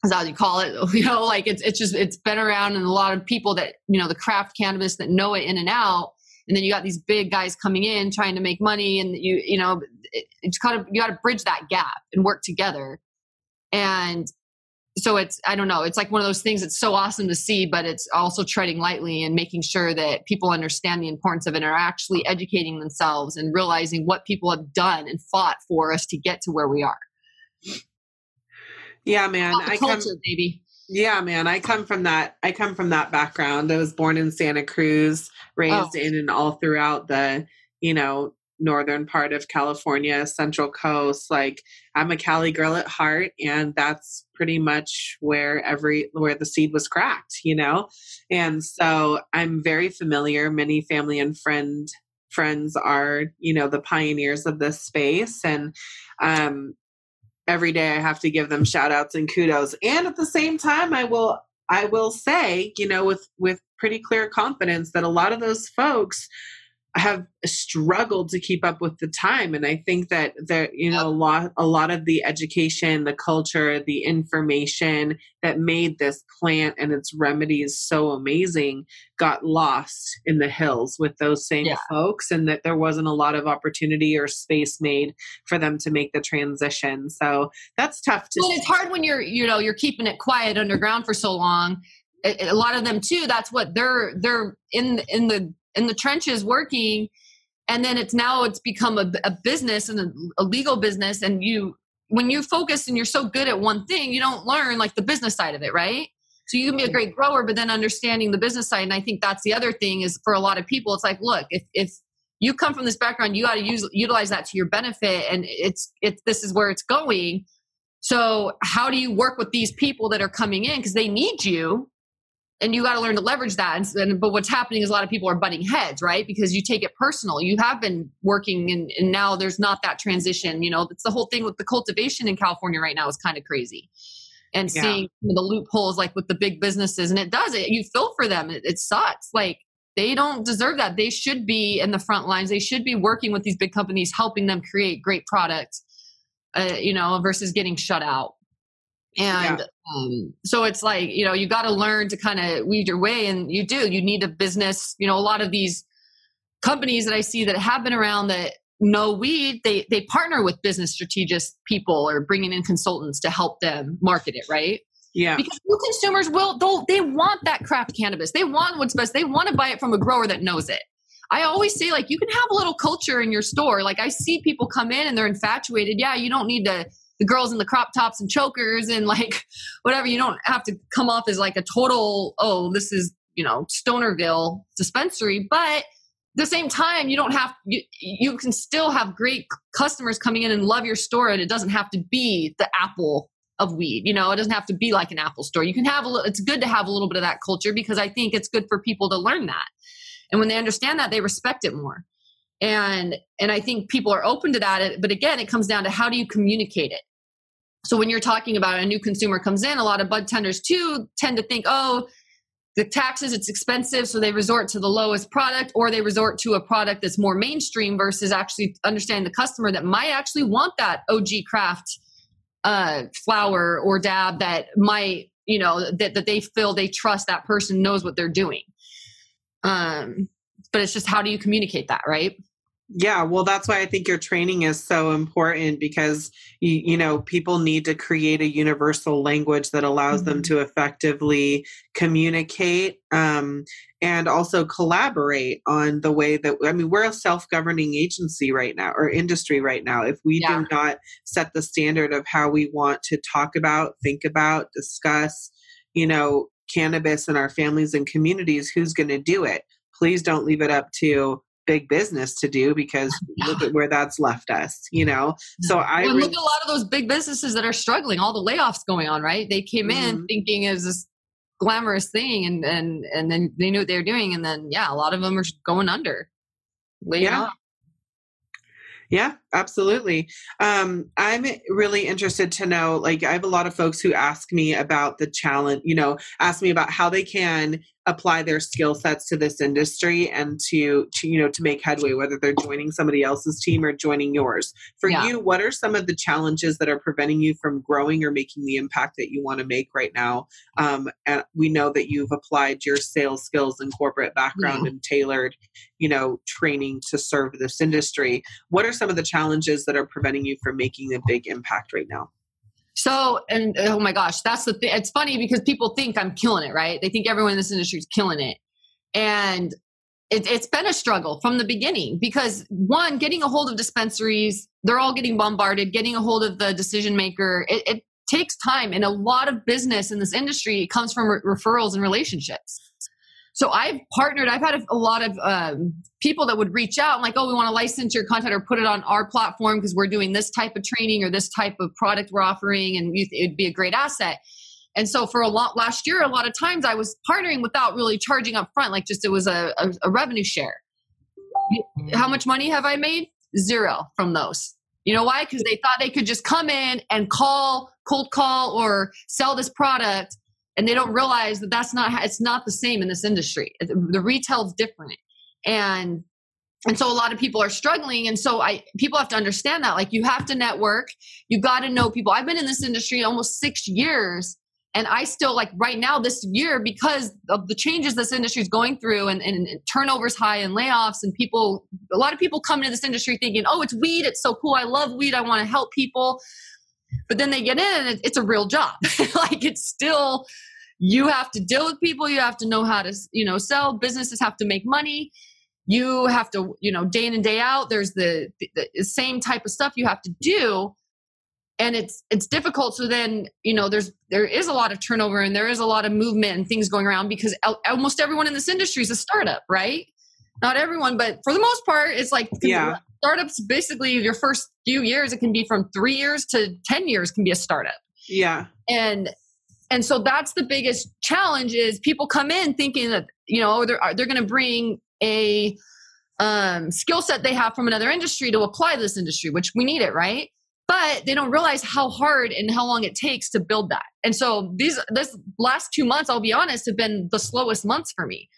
as how you call it. You know, like it's it's just it's been around, and a lot of people that you know the craft cannabis that know it in and out. And then you got these big guys coming in trying to make money, and you you know it, it's kind of you got to bridge that gap and work together. And so it's i don't know it's like one of those things that's so awesome to see but it's also treading lightly and making sure that people understand the importance of it and are actually educating themselves and realizing what people have done and fought for us to get to where we are yeah man i culture, come baby yeah man i come from that i come from that background i was born in santa cruz raised oh. in and all throughout the you know northern part of California, Central Coast. Like I'm a Cali girl at heart, and that's pretty much where every where the seed was cracked, you know. And so I'm very familiar. Many family and friend friends are, you know, the pioneers of this space, and um, every day I have to give them shout outs and kudos. And at the same time, I will I will say, you know, with with pretty clear confidence that a lot of those folks have struggled to keep up with the time. And i think that there you know a lot a lot of the education the culture the information that made this plant and its remedies so amazing got lost in the hills with those same yeah. folks and that there wasn't a lot of opportunity or space made for them to make the transition. So that's tough to well, it's hard when you're you know you're keeping it quiet underground for so long. A lot of them too that's what they're they're in in the in the trenches working and then it's now it's become a, a business and a, a, legal business and you when you focus and you're so good at one thing you don't learn like the business side of it right? So you can be a great grower but then understanding the business side and i think that's the other thing is for a lot of people it's like look if if you come from this background you got to use utilize that to your benefit and it's it's this is where it's going. So how do you work with these people that are coming in? Because they need you and you got to learn to leverage that. And, and, but what's happening is a lot of people are butting heads, right? Because you take it personal. You have been working, and, and now there's not that transition. You know, it's the whole thing with the cultivation in California right now is kind of crazy. And yeah. seeing the loopholes, like with the big businesses, and it does it. You feel for them. It, it sucks. Like they don't deserve that. They should be in the front lines. They should be working with these big companies, helping them create great products. Uh, you know, versus getting shut out and yeah. um, so it's like you know you got to learn to kind of weed your way and you do you need a business you know a lot of these companies that i see that have been around that know weed they they partner with business strategist people or bringing in consultants to help them market it right yeah because new consumers will they want that craft cannabis they want what's best they want to buy it from a grower that knows it I always say, like, you can have a little culture in your store. Like, I see people come in and they're infatuated. Yeah, you don't need to the girls in the crop tops and chokers and like whatever. You don't have to come off as like a total, oh, this is, you know, Stonerville dispensary. But the same time, you don't have, you, you can still have great customers coming in and love your store. And it doesn't have to be the apple of weed. You know, it doesn't have to be like an Apple store. You can have a little, it's good to have a little bit of that culture because I think it's good for people to learn that. And when they understand that, they respect it more and and i think people are open to that but again it comes down to how do you communicate it So when you're talking about a new consumer comes in, a lot of bud tenders too tend to think, oh, the taxes, it's expensive. So they resort to the lowest product or they resort to a product that's more mainstream versus actually understanding the customer that might actually want that OG craft uh, flower or dab that might, you know, that, that they feel they trust that person knows what they're doing. Um, but it's just how do you communicate that, right? Yeah, well, that's why I think your training is so important because you, you know people need to create a universal language that allows mm-hmm. them to effectively communicate um, and also collaborate on the way that I mean we're a self-governing agency right now or industry right now. If we yeah. do not set the standard of how we want to talk about, think about, discuss, you know, cannabis in our families and communities, who's going to do it? Please don't leave it up to big business to do because look at where that's left us you know so i well, look at a lot of those big businesses that are struggling all the layoffs going on right they came in mm-hmm. thinking it was this glamorous thing and and and then they knew what they were doing and then yeah a lot of them are going under yeah off. Yeah, absolutely. Um, I'm really interested to know. Like, I have a lot of folks who ask me about the challenge. You know, ask me about how they can apply their skill sets to this industry and to, to you know to make headway whether they're joining somebody else's team or joining yours for yeah. you what are some of the challenges that are preventing you from growing or making the impact that you want to make right now um, and we know that you've applied your sales skills and corporate background yeah. and tailored you know training to serve this industry what are some of the challenges that are preventing you from making a big impact right now so, and oh my gosh, that's the thing. It's funny because people think I'm killing it, right? They think everyone in this industry is killing it. And it, it's been a struggle from the beginning because one, getting a hold of dispensaries, they're all getting bombarded, getting a hold of the decision maker, it, it takes time. And a lot of business in this industry comes from re- referrals and relationships. So I've partnered. I've had a, lot of um, people that would reach out and like, oh, we want to license your content or put it on our platform because we're doing this type of training or this type of product we're offering, and it'd be a great asset. And so for a lot last year, a lot of times I was partnering without really charging up front, like just it was a, a, a revenue share. How much money have I made? Zero from those. You know why? Because they thought they could just come in and call, cold call, or sell this product and they don't realize that that's not it's not the same in this industry. The retail is different. And and so a lot of people are struggling. And so i people have to understand that like you have to network. You got to know people. I've been in this industry almost six years and i still like right now this year because of the changes this industry is going through and, and, and turnovers high and layoffs and people a lot of people come into this industry thinking oh it's weed. It's so cool. I love weed. I want to help people but then they get in and it's a real job. Like it's still you have to deal with people you have to know how to you know sell. Businesses have to make money. You have to you know day in and day out there's the, the same type of stuff you have to do. And it's it's difficult. So then you know there's there is a lot of turnover and there is a lot of movement and things going around because almost everyone in this industry is a startup right? Not everyone but for the most part it's like yeah startups basically your first few years it can be from three years to 10 years can be a startup. Yeah. And and so that's the biggest challenge is people come in thinking that you know they're they're going to bring a um, skill set they have from another industry to apply to this industry which we need it right? But they don't realize how hard and how long it takes to build that. And so these this last two months i'll be honest have been the slowest months for me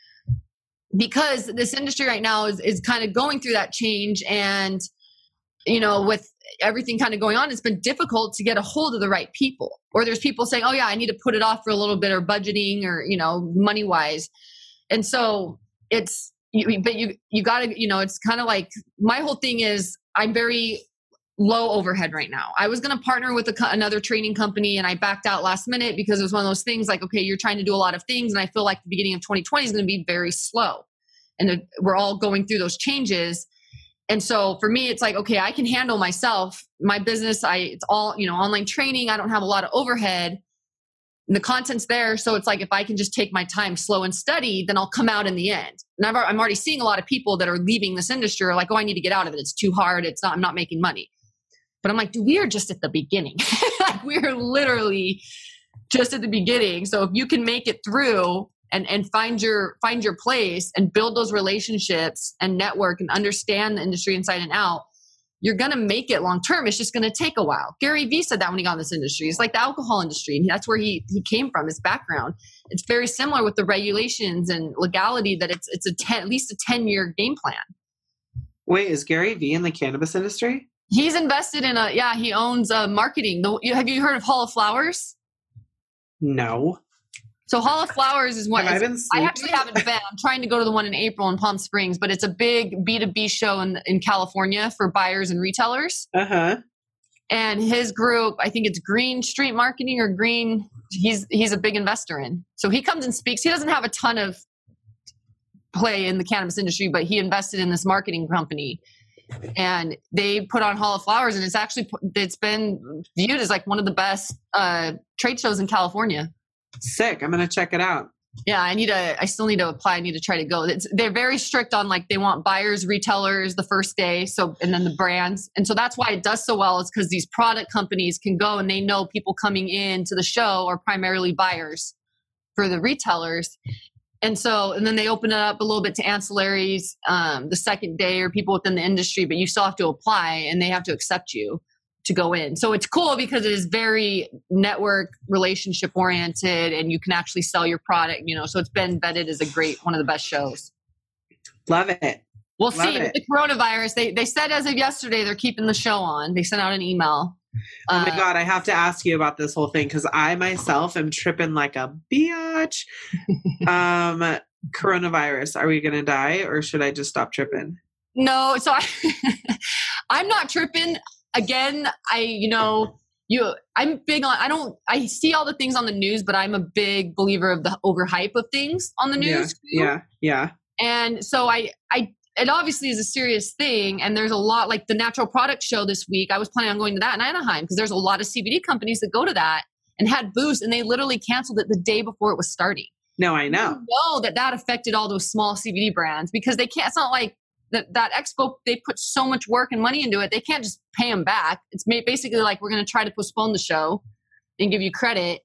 because this industry right now is, is kind of going through that change and you know with everything kind of going on, it's been difficult to get a hold of the right people. Or there's people saying, "Oh yeah, I need to put it off for a little bit," or budgeting, or you know, money wise. And so it's, but you you got to, you know, it's kind of like my whole thing is I'm very low overhead right now. I was going to partner with a, another training company and I backed out last minute because it was one of those things like, okay, you're trying to do a lot of things. And I feel like the beginning of 2020 is going to be very slow. And we're all going through those changes and so for me it's like okay i can handle myself my business i it's all you know online training i don't have a lot of overhead And the content's there so it's like if i can just take my time slow and steady then i'll come out in the end and i am already seeing a lot of people that are leaving this industry are like oh i need to get out of it it's too hard it's not i'm not making money but i'm like dude we are just at the beginning like we're literally just at the beginning so if you can make it through and and find your find your place and build those relationships and network and understand the industry inside and out you're to make it long term. It's just to take a while. Gary Vee said that when he got in this industry. It's like the alcohol industry, and that's where he he came from. His background. It's very similar with the regulations and legality. That it's it's a ten, at least a ten year game plan. Wait, is Gary Vee in the cannabis industry? He's invested in a yeah. He owns a marketing. The, have you heard of Hall of Flowers? No. So Hall of Flowers is one. Have I, I actually haven't been. I'm trying to go to the one in April in Palm Springs, but it's a big B2B show in, in California for buyers and retailers. Uh huh. And his group, I think it's Green Street Marketing or Green. He's he's a big investor in. So he comes and speaks. He doesn't have a ton of play in the cannabis industry, but he invested in this marketing company and they put on Hall of Flowers, and it's actually it's been viewed as like one of the best uh, trade shows in California. Sick. I'm gonna check it out. Yeah, I need to. I still need to apply. I need to try to go. It's, they're very strict on like they want buyers, retailers the first day. So and then the brands, and so that's why it does so well. Is because these product companies can go and they know people coming in to the show are primarily buyers for the retailers, and so and then they open it up a little bit to ancillaries um, the second day or people within the industry, but you still have to apply and they have to accept you to go in. So it's cool because it is very network relationship oriented and you can actually sell your product, you know. So it's been vetted as a great one of the best shows. Love it. We'll Love see. It. The coronavirus, they they said as of yesterday they're keeping the show on. They sent out an email. Oh my uh, god, I have to ask you about this whole thing because I myself am tripping like a biatch. um coronavirus, are we gonna die or should I just stop tripping? No, so I I'm not tripping again, I, you know, you i'm big on i don't i see all the things on the news but i'm a big believer of the overhype of things on the news yeah yeah, yeah. and so i i it obviously is a serious thing and there's a lot like the natural product show this week i was planning on going to that in anaheim because there's a lot of cbd companies that go to that and had booths and they literally canceled it the day before it was starting. No i know you know. that that affected all those small cbd brands because they can't it's not like that that expo they put so much work and money into it they can't just pay them back. It's basically like we're going to try to postpone the show and give you credit.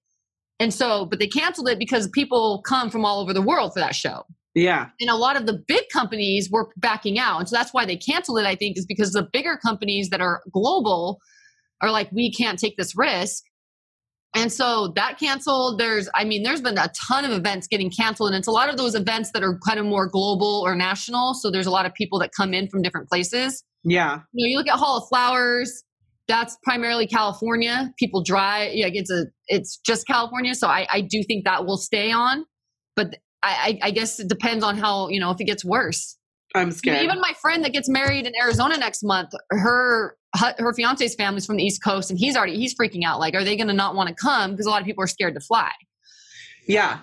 And so but they canceled it because people come from all over the world for that show yeah and a lot of the big companies were backing out and so that's why they canceled it i think is because the bigger companies that are global are like we can't take this risk and so that canceled. There's, I mean, there's been a ton of events getting canceled, and it's a lot of those events that are kind of more global or national. So there's a lot of people that come in from different places. Yeah. You know, you look at Hall of Flowers. That's primarily California. People drive. Yeah, it's a, it's just California. So I, I do think that will stay on, but I, I guess it depends on how you know if it gets worse. I'm scared. Even my friend that gets married in Arizona next month, her her fiance's family's from the East Coast, and he's already he's freaking out. Like, are they going to not want to come because a lot of people are scared to fly? Yeah,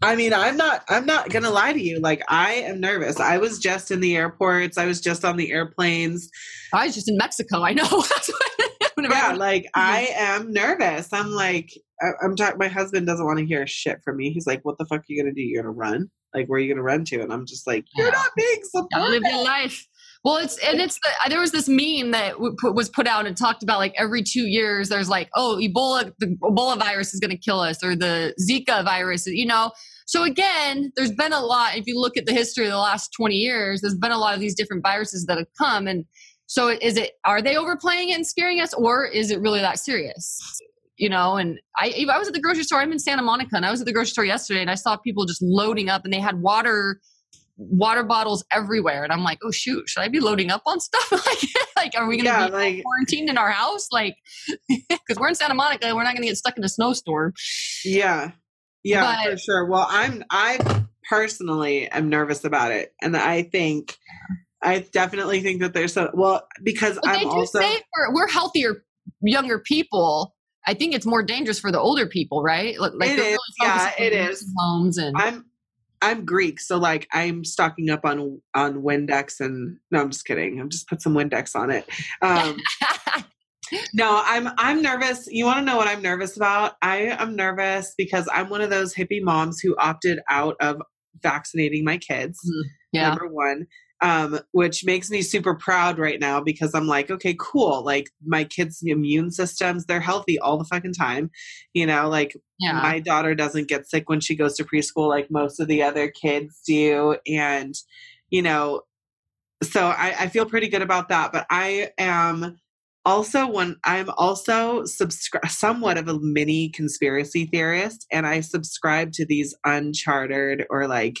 I mean, I'm not. I'm not gonna lie to you. Like, I am nervous. I was just in the airports. I was just on the airplanes. I was just in Mexico. I know. yeah, like mm-hmm. I am nervous. I'm like, I'm talking. My husband doesn't want to hear shit from me. He's like, "What the fuck are you gonna do? You're gonna run? Like, where are you gonna run to?" And I'm just like, "You're not being supportive. Live your life." Well, it's and it's the, there was this meme that w- was put out and talked about like every two years there's like oh Ebola the Ebola virus is going to kill us or the Zika virus you know so again there's been a lot if you look at the history of the last 20 years there's been a lot of these different viruses that have come and so is it are they overplaying it and scaring us or is it really that serious you know and I I was at the grocery store I'm in Santa Monica and I was at the grocery store yesterday and I saw people just loading up and they had water water bottles everywhere and i'm like oh shoot should i be loading up on stuff? Like, like are we gonna yeah, be like, quarantined in our house? Like because we're in santa monica we're not gonna get stuck in a snowstorm. Yeah. Yeah but, for sure. Well i'm i personally am nervous about it and i think i definitely think that there's a well because i'm also we're healthier younger people I think it's more dangerous for the older people, right? Like it is, really yeah, it is. Homes and I'm I'm Greek, so like I'm stocking up on on Windex and no, I'm just kidding. I'm just put some Windex on it. Um, no, I'm I'm nervous. You want to know what I'm nervous about? I am nervous because I'm one of those hippie moms who opted out of vaccinating my kids. Mm, yeah. Number one um, which makes me super proud right now because I'm like, okay, cool. Like my kids' immune systems, they're healthy all the fucking time. You know, like yeah. my daughter doesn't get sick when she goes to preschool like most of the other kids do. And, you know, so I, I feel pretty good about that. But I am also one i'm also subscri- somewhat of a mini conspiracy theorist and i subscribe to these unchartered or like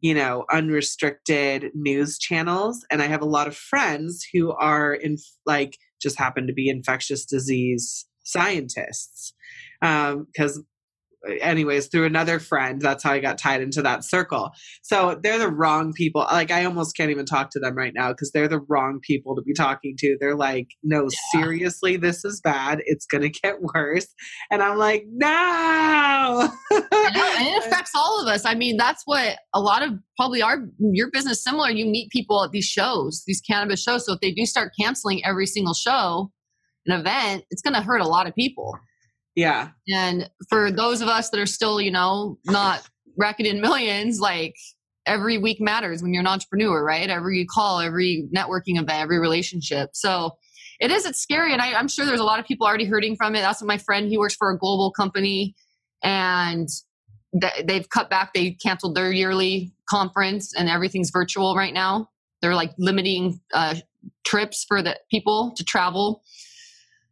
you know unrestricted news channels and i have a lot of friends who are in like just happen to be infectious disease scientists because um, anyways through another friend that's how i got tied into that circle. So they're the wrong people. Like i almost can't even talk to them right now because they're the wrong people to be talking to. They're like no yeah. seriously this is bad. It's gonna get worse. And i'm like no! And it affects all of us. I mean that's what a lot of probably our your business similar. You meet people at these shows these cannabis shows. So if they do start canceling every single show an event it's going to hurt a lot of people yeah. And for those of us that are still, you know, not racking in millions, like every week matters when you're an entrepreneur, right? Every call, every networking event, every relationship. So it is, it's scary. And I, I'm sure there's a lot of people already hurting from it. That's what my friend, he works for a global company and they've cut back. They canceled their yearly conference and everything's virtual right now. They're like limiting uh, trips for the people to travel.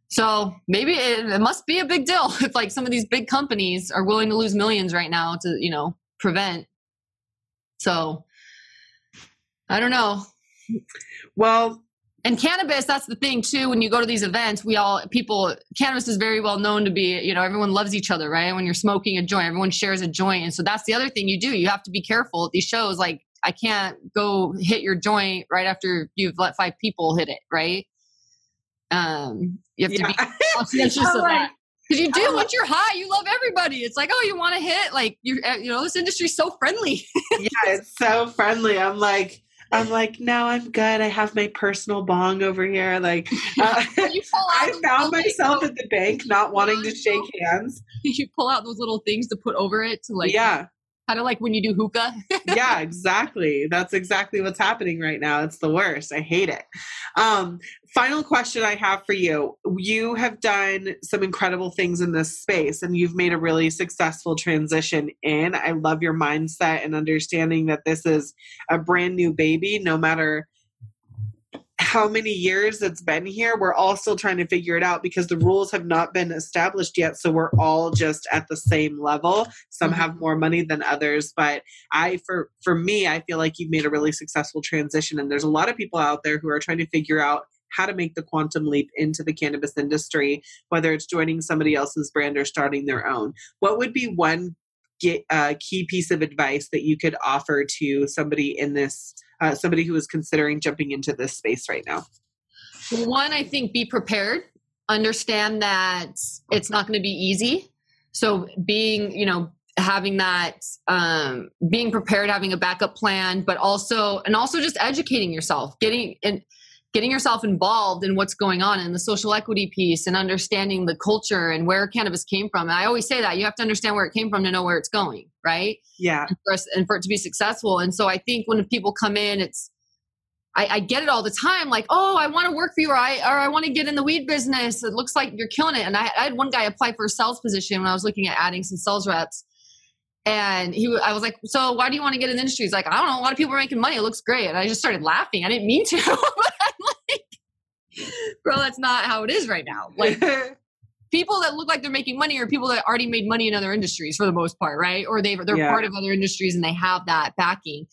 So maybe it, it, must be a big deal if like some of these big companies are willing to lose millions right now to, you know, prevent. So I don't know. Well, and cannabis, that's the thing too. When you go to these events, we all people cannabis is very well known to be, you know, everyone loves each other, right? When you're smoking a joint, everyone shares a joint. And so that's the other thing you do. You have to be careful at these shows. Like I can't go hit your joint right after you've let five people hit it, right? Um, you have yeah. to be conscientious of like, that. Because you do, once you're high, you love everybody. It's like, oh, you want to hit? Like, you uh, you know, this industry's so friendly. yeah, it's so friendly. I'm like, I'm like, no, I'm good. I have my personal bong over here. Like, uh, I found myself at the bank not wanting to shake hands. You pull out those little things to put over it to like, yeah, kind of like when you do hookah. yeah, exactly. That's exactly what's happening right now. It's the worst. I hate it. Um, final question I have for you. You have done some incredible things in this space and you've made a really successful transition in. I love your mindset and understanding that this is a brand new baby, no matter how many years it's been here, we're all still trying to figure it out because the rules have not been established yet. So we're all just at the same level. Some mm-hmm. have more money than others, but I, for for me, I feel like you've made a really successful transition, and there's a lot of people out there who are trying to figure out how to make the quantum leap into the cannabis industry, whether it's joining somebody else's brand or starting their own. What would be one get, uh, key piece of advice that you could offer to somebody in this? uh, somebody who is considering jumping into this space right now? One, I think be prepared. Understand that it's not going to be easy. So being, you know, having that um, being prepared having a backup plan but also and also just educating yourself getting and getting yourself involved in what's going on in the social equity piece and understanding the culture and where cannabis came from. And I always say that you have to understand where it came from to know where it's going, right? Yeah. And for, us, and for it to be successful. And so I think when people come in, it's, I, I get it all the time, like, oh, I want to work for you, or I or I want to get in the weed business. It looks like you're killing it. And I, I had one guy apply for a sales position when I was looking at adding some sales reps, and he, I was like, so why do you want to get in the industry? He's like, I don't know. A lot of people are making money. It looks great. And I just started laughing. I didn't mean to, but I'm like, bro, that's not how it is right now. Like people that look like they're making money are people that already made money in other industries for the most part, right? Or they they're yeah. part of other industries and they have that backing.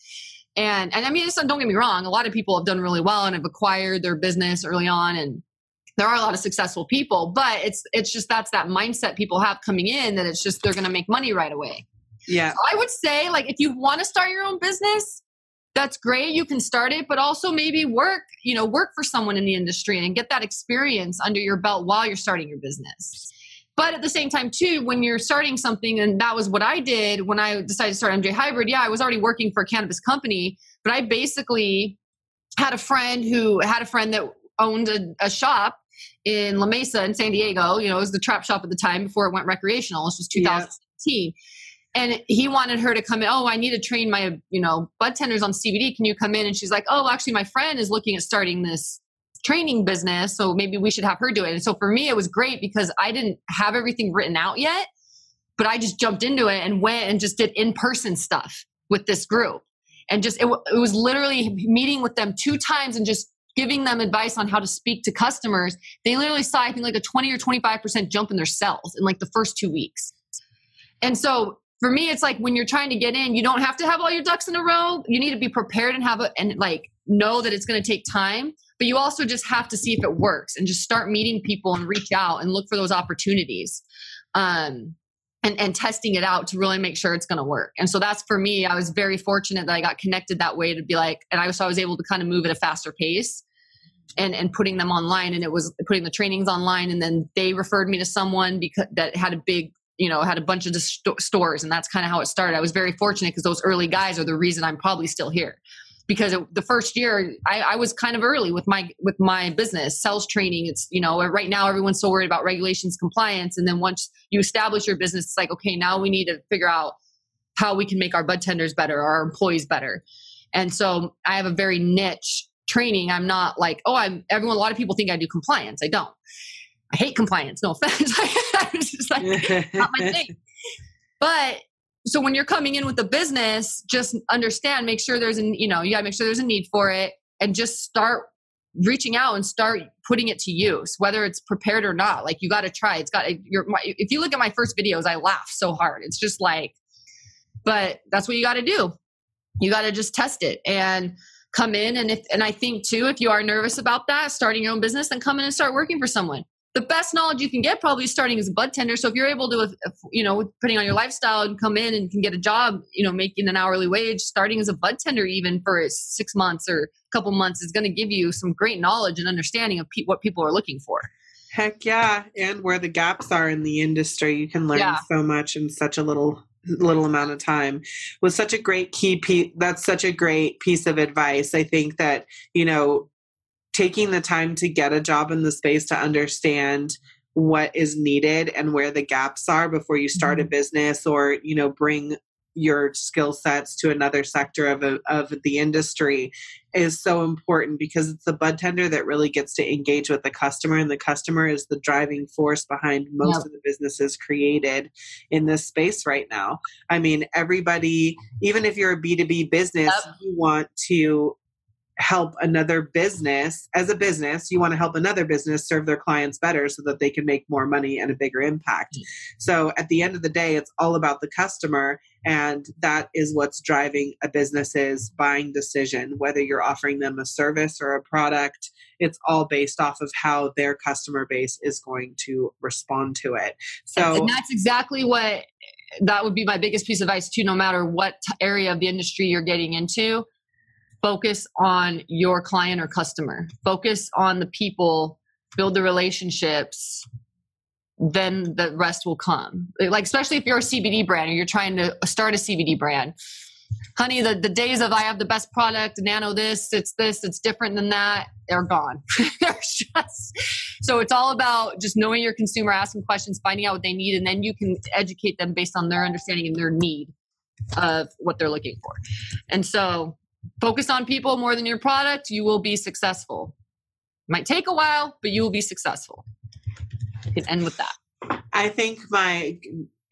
And and I mean, don't get me wrong. A lot of people have done really well and have acquired their business early on and there are a lot of successful people but it's it's just that's that mindset people have coming in that it's just they're going to make money right away yeah. So I would say, like, if you want to start your own business, that's great. You can start it, but also maybe work, you know, work for someone in the industry and get that experience under your belt while you're starting your business. But at the same time, too, when you're starting something, and that was what I did when I decided to start MJ Hybrid. Yeah, I was already working for a cannabis company, but I basically had a friend who had a friend that owned a, a shop in La Mesa in San Diego. You know, it was the trap shop at the time before it went recreational. This was 2017. Yeah and he wanted her to come in oh i need to train my you know bud tenders on cbd can you come in? And she's like oh actually my friend is looking at starting this training business so maybe we should have her do it. And so for me it was great because i didn't have everything written out yet but i just jumped into it and went and just did in-person stuff with this group. And just it, it was literally meeting with them two times and just giving them advice on how to speak to customers. They literally saw i think like a 20 or 25% jump in their sales in like the first two weeks. And so for me it's like when you're trying to get in you don't have to have all your ducks in a row you need to be prepared and have a and like know that it's going to take time but you also just have to see if it works and just start meeting people and reach out and look for those opportunities um, and, and testing it out to really make sure it's going to work. And so that's for me. I was very fortunate that I got connected that way to be like, and I was, so I was able to kind of move at a faster pace and and putting them online. And it was putting the trainings online, and then they referred me to someone because that had a big you know had a bunch of st- stores and that's kind of how it started. I was very fortunate because those early guys are the reason i'm probably still here. Because it, the first year I, I, was kind of early with my with my business sales training. It's you know right now everyone's so worried about regulations compliance and then once you establish your business it's like okay now we need to figure out how we can make our bud tenders better our employees better. And so i have a very niche training. I'm not like oh i'm everyone a lot of people think i do compliance. I don't i hate compliance no offense. Just like not my thing. But so when you're coming in with a business just understand make sure there's an you know you got to make sure there's a need for it and just start reaching out and start putting it to use whether it's prepared or not. Like you got to try. It's got your if you look at my first videos i laugh so hard. It's just like but that's what you got to do. You got to just test it and come in and if and i think too if you are nervous about that starting your own business then come in and start working for someone the best knowledge you can get probably starting as a bud tender. So if you're able to, you know, putting on your lifestyle and come in and can get a job, you know, making an hourly wage, starting as a bud tender even for six months or a couple months is going to give you some great knowledge and understanding of pe- what people are looking for. Heck yeah, and where the gaps are in the industry, you can learn yeah. so much in such a little little amount of time was such a great key piece that's such a great piece of advice i think that you know taking the time to get a job in the space to understand what is needed and where the gaps are before you start mm-hmm. a business or you know bring your skill sets to another sector of, a, of the industry is so important because it's the bud tender that really gets to engage with the customer and the customer is the driving force behind most yep. of the businesses created in this space right now i mean everybody even if you're a b2b business yep. you want to help another business as a business you want to help another business serve their clients better so that they can make more money and a bigger impact. Mm. so at the end of the day it's all about the customer and that is what's driving a business's buying decision. Whether you're offering them a service or a product it's all based off of how their customer base is going to respond to it. So and that's exactly what that would be my biggest piece of advice too no matter what area of the industry you're getting into focus on your client or customer. Focus on the people build the relationships then the rest will come. Like especially if you're a cbd brand or you're trying to start a cbd brand. Honey the, the days of i have the best product nano this it's this it's different than that they're gone. They're just, so it's all about just knowing your consumer asking questions finding out what they need and then you can educate them based on their understanding and their need of what they're looking for. And so focus on people more than your product, you will be successful. Might take a while, but you will be successful. I can end with that. I think my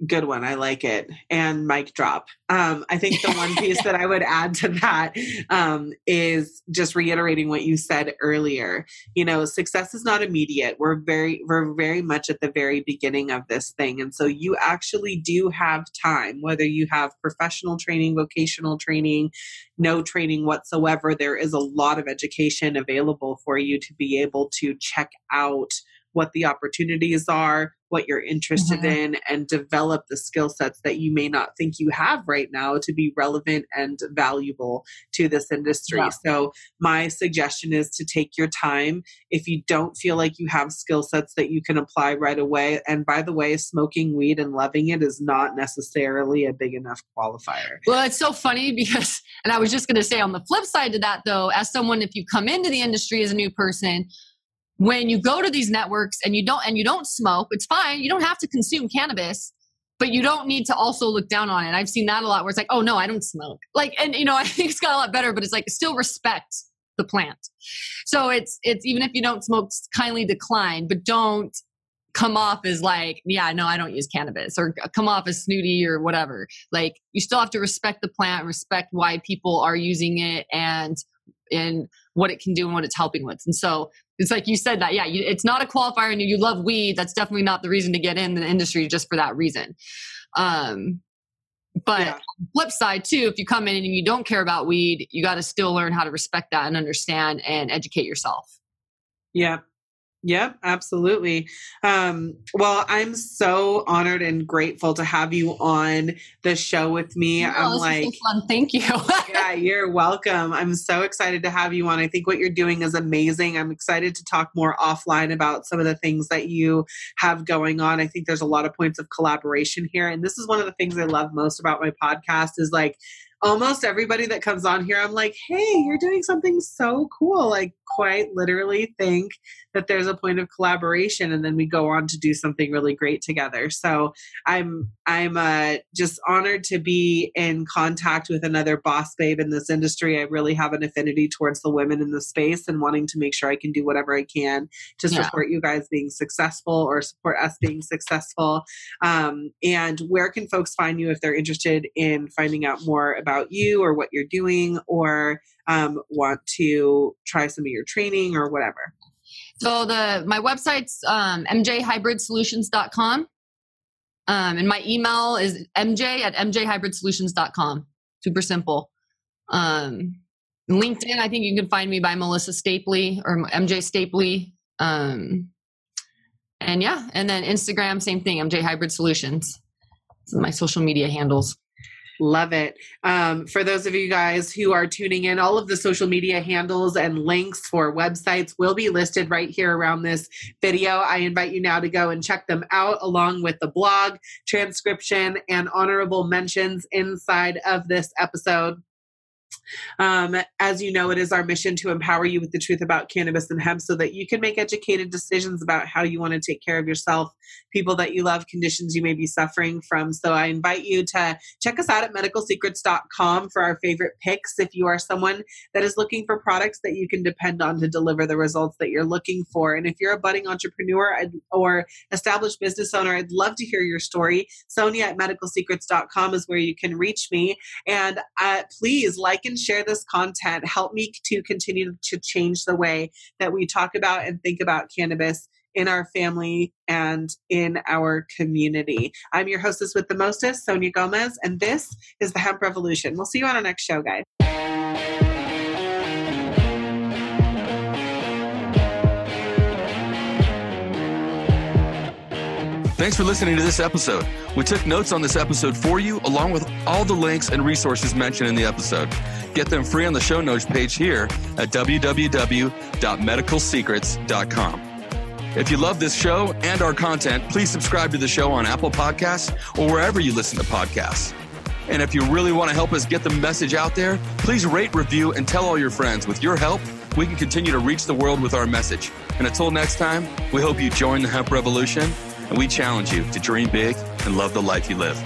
good one. I like it. And mic drop. Um, I think the one piece that I would add to that um, is just reiterating what you said earlier. You know, success is not immediate. We're very, we're very much at the very beginning of this thing, and so you actually do have time. Whether you have professional training, vocational training, no training whatsoever, there is a lot of education available for you to be able to check out what the opportunities are, what you're interested mm-hmm. in, and develop the skill sets that you may not think you have right now to be relevant and valuable to this industry. Yeah. So, my suggestion is to take your time. If you don't feel like you have skill sets that you can apply right away, and by the way, smoking weed and loving it is not necessarily a big enough qualifier. Well, it's so funny because, and I was just going to say on the flip side to that, though, as someone, if you come into the industry as a new person, when you go to these networks and you don't and you don't smoke it's fine you don't have to consume cannabis but you don't need to also look down on it i've seen that a lot where it's like oh no i don't smoke like and you know i think it's got a lot better but it's like still respect the plant so it's it's even if you don't smoke kindly decline but don't come off as like, yeah, no, I don't use cannabis or come off as snooty or whatever. Like you still have to respect the plant, respect why people are using it and and what it can do and what it's helping with. And so it's like you said that, yeah, you, it's not a qualifier and you love weed. That's definitely not the reason to get in the industry just for that reason. Um, but yeah. flip side too, if you come in and you don't care about weed, you got to still learn how to respect that and understand and educate yourself. Yeah, Yep, absolutely. Um, well, I'm so honored and grateful to have you on the show with me. Oh, I'm like, so thank you. yeah, you're welcome. I'm so excited to have you on. I think what you're doing is amazing. I'm excited to talk more offline about some of the things that you have going on. I think there's a lot of points of collaboration here, and this is one of the things I love most about my podcast is like almost everybody that comes on here, I'm like, hey, you're doing something so cool. Like, quite literally think that there's a point of collaboration, and then we go on to do something really great together. So I'm I'm uh, just honored to be in contact with another boss babe in this industry. I really have an affinity towards the women in the space and wanting to make sure I can do whatever I can to yeah. support you guys being successful or support us being successful. Um, and where can folks find you if they're interested in finding out more about you or what you're doing or um, want to try some of your training or whatever? So the my website's um, mjhybridsolutions.com. Um, and my email is mj at mjhybridsolutions.com. Super simple. Um, LinkedIn, I think you can find me by Melissa Stapley or MJ Stapley. Um, and yeah, and then Instagram, same thing, MJ Hybrid Solutions. my social media handles. Love it. Um, for those of you guys who are tuning in, all of the social media handles and links for websites will be listed right here around this video. I invite you now to go and check them out along with the blog, transcription, and honorable mentions inside of this episode. Um, as you know, it is our mission to empower you with the truth about cannabis and hemp so that you can make educated decisions about how you want to take care of yourself, people that you love, conditions you may be suffering from. So I invite you to check us out at medicalsecrets.com for our favorite picks if you are someone that is looking for products that you can depend on to deliver the results that you're looking for. And if you're a budding entrepreneur or established business owner, I'd love to hear your story. Sonia at medicalsecrets.com is where you can reach me. And uh, please like and share this content. Help me to continue to change the way that we talk about and think about cannabis in our family and in our community. I'm your hostess with the mostest, Sonia Gomez, and this is the Hemp Revolution. We'll see you on our next show, guys. Thanks for listening to this episode. We took notes on this episode for you, along with all the links and resources mentioned in the episode. Get them free on the show notes page here at www.medicalsecrets.com. If you love this show and our content, please subscribe to the show on Apple Podcasts or wherever you listen to podcasts. And if you really want to help us get the message out there, please rate, review, and tell all your friends. With your help, we can continue to reach the world with our message. And until next time, we hope you join the hemp revolution and we challenge you to dream big and love the life you live.